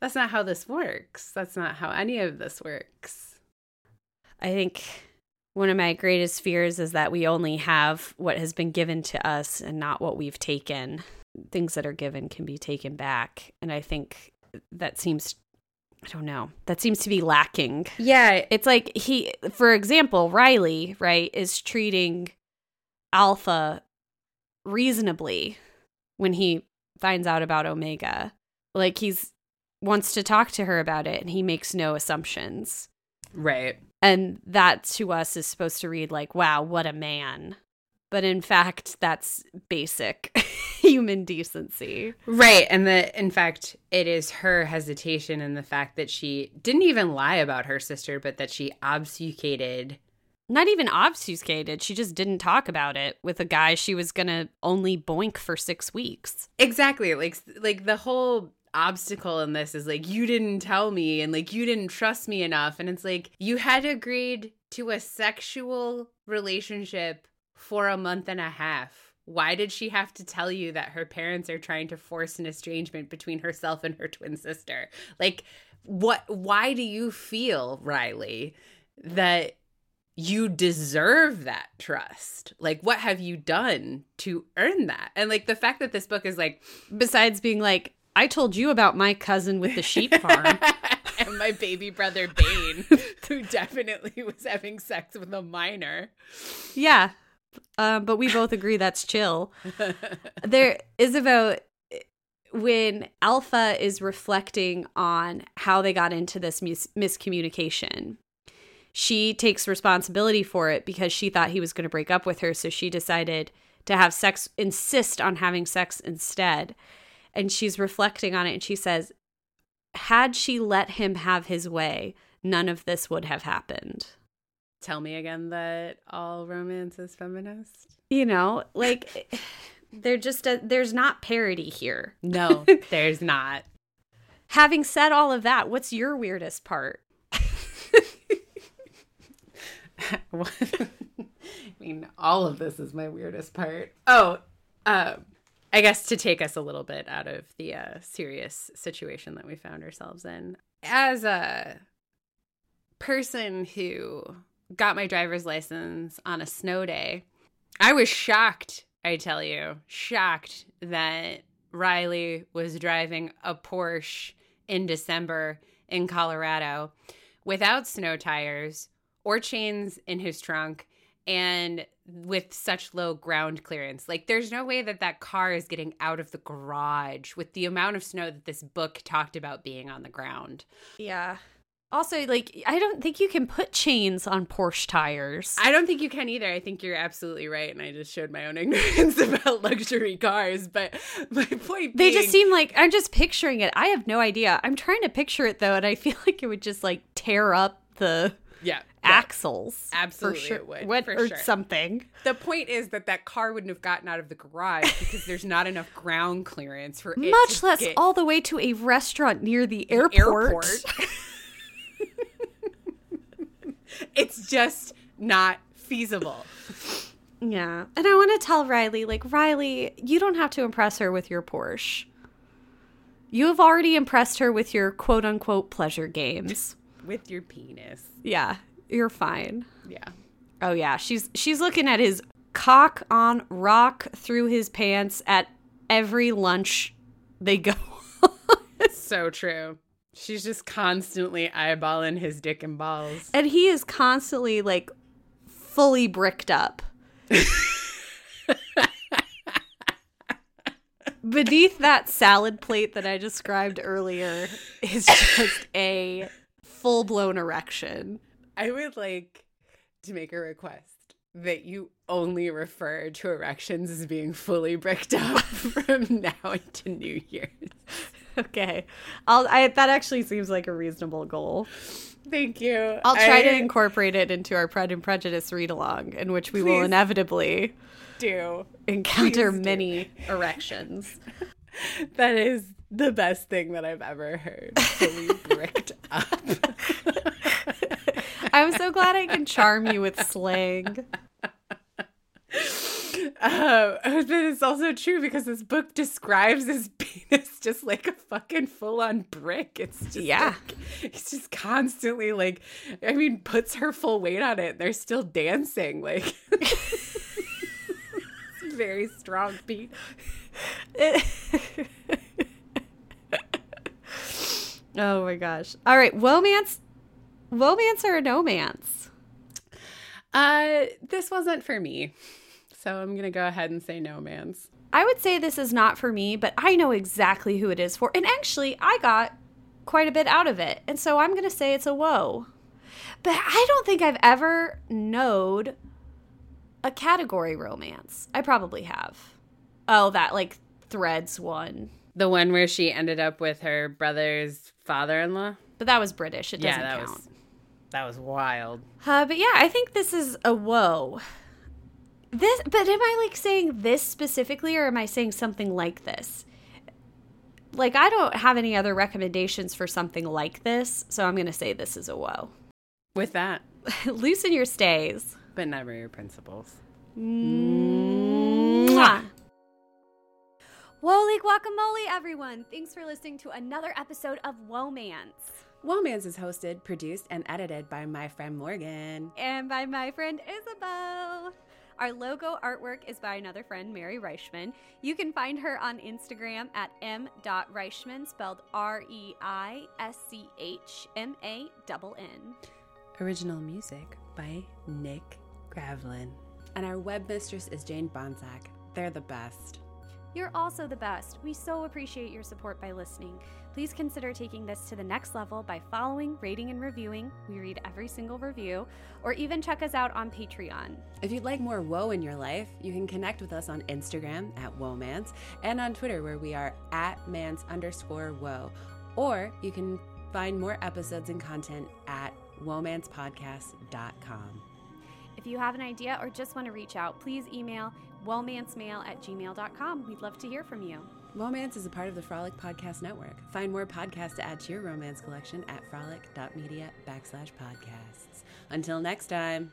that's not how this works. That's not how any of this works. I think one of my greatest fears is that we only have what has been given to us and not what we've taken. Things that are given can be taken back. And i think that seems I don't know. That seems to be lacking. Yeah. It's like he, for example, Riley, right, is treating Alpha reasonably when he finds out about Omega. Like he's wants to talk to her about it and he makes no assumptions. Right. And that to us is supposed to read like, wow, what a man. But in fact, that's basic human decency. Right. And that, in fact, it is her hesitation and the fact that she didn't even lie about her sister, but that she obfuscated. Not even obfuscated. She just didn't talk about it with a guy she was going to only boink for six weeks. Exactly. Like, like the whole obstacle in this is like, you didn't tell me and like, you didn't trust me enough. And it's like, you had agreed to a sexual relationship for a month and a half. Why did she have to tell you that her parents are trying to force an estrangement between herself and her twin sister? Like, what, why do you feel, Riley, that you deserve that trust. Like, what have you done to earn that? And like the fact that this book is like, besides being like, I told you about my cousin with the sheep farm. and my baby brother Bane, who definitely was having sex with a minor. Yeah. Um, but we both agree that's chill. there is about when Alpha is reflecting on how they got into this mis- miscommunication she takes responsibility for it because she thought he was going to break up with her. So she decided to have sex, insist on having sex instead. And she's reflecting on it and she says, had she let him have his way, none of this would have happened. Tell me again that all romance is feminist. You know, like they're just a, there's not parody here. No, there's not. Having said all of that, what's your weirdest part? I mean, all of this is my weirdest part. Oh, uh, I guess to take us a little bit out of the uh, serious situation that we found ourselves in. As a person who got my driver's license on a snow day, I was shocked, I tell you, shocked that Riley was driving a Porsche in December in Colorado without snow tires or chains in his trunk and with such low ground clearance. Like, there's no way that that car is getting out of the garage with the amount of snow that this book talked about being on the ground. Yeah. Also, like, I don't think you can put chains on Porsche tires. I don't think you can either. I think you're absolutely right. And I just showed my own ignorance about luxury cars. But my point They being, just seem like I'm just picturing it. I have no idea. I'm trying to picture it though, and I feel like it would just like tear up the yeah, axles. Absolutely, for sure. it would, What, for or sure. something. The point is that that car wouldn't have gotten out of the garage because there's not enough ground clearance for it Much less all the way to a restaurant near the airport. airport. it's just not feasible. Yeah. And I want to tell Riley, like, Riley, you don't have to impress her with your Porsche. You have already impressed her with your quote unquote pleasure games. With your penis. Yeah, you're fine. Yeah. Oh yeah, she's she's looking at his cock on rock through his pants at every lunch they go. So true. She's just constantly eyeballing his dick and balls. and he is constantly like fully bricked up. Beneath that salad plate that I described earlier is just a full blown erection. I would like to make a request that you only refer to erections as being fully bricked up from now into New Year's. okay. I'll I that actually seems like a reasonable goal. Thank you. I'll try I to incorporate it into our Pride and Prejudice read along, in which we will inevitably do. encounter Please do. many erections. That is the best thing that I've ever heard. Fully bricked up. I'm so glad I can charm you with slang. Uh, but it's also true because this book describes his penis just like a fucking full on brick. It's just Yeah. like, he's just constantly like, I mean, puts her full weight on it. And they're still dancing. Like, very strong beat. oh my gosh. All right, romance romance or no mance? Uh, this wasn't for me. So I'm going to go ahead and say no man's. I would say this is not for me, but I know exactly who it is for. And actually, I got quite a bit out of it. And so I'm going to say it's a whoa. But I don't think I've ever knowed a category romance. I probably have. Oh, that like threads one. The one where she ended up with her brother's father in law? But that was British. It doesn't that count. was that was wild. Uh, but yeah, I think this is a whoa. This, but am I like saying this specifically, or am I saying something like this? Like, I don't have any other recommendations for something like this, so I'm going to say this is a whoa. With that, Loosen your stays. but never your principles. Mwah. Woly guacamole, everyone! Thanks for listening to another episode of Womance. Womance is hosted, produced, and edited by my friend Morgan. and by my friend Isabel. Our logo artwork is by another friend, Mary Reischmann. You can find her on Instagram at m.reischmann, spelled R E I S C H M A N N. Original music by Nick Gravlin. And our web mistress is Jane Bonsack. They're the best. You're also the best. We so appreciate your support by listening. Please consider taking this to the next level by following, rating, and reviewing. We read every single review, or even check us out on Patreon. If you'd like more woe in your life, you can connect with us on Instagram at Womance and on Twitter where we are at mans underscore woe. Or you can find more episodes and content at womanspodcast.com. If you have an idea or just want to reach out, please email womancemail at gmail.com. We'd love to hear from you. Womance is a part of the Frolic Podcast Network. Find more podcasts to add to your romance collection at frolic.media backslash podcasts. Until next time.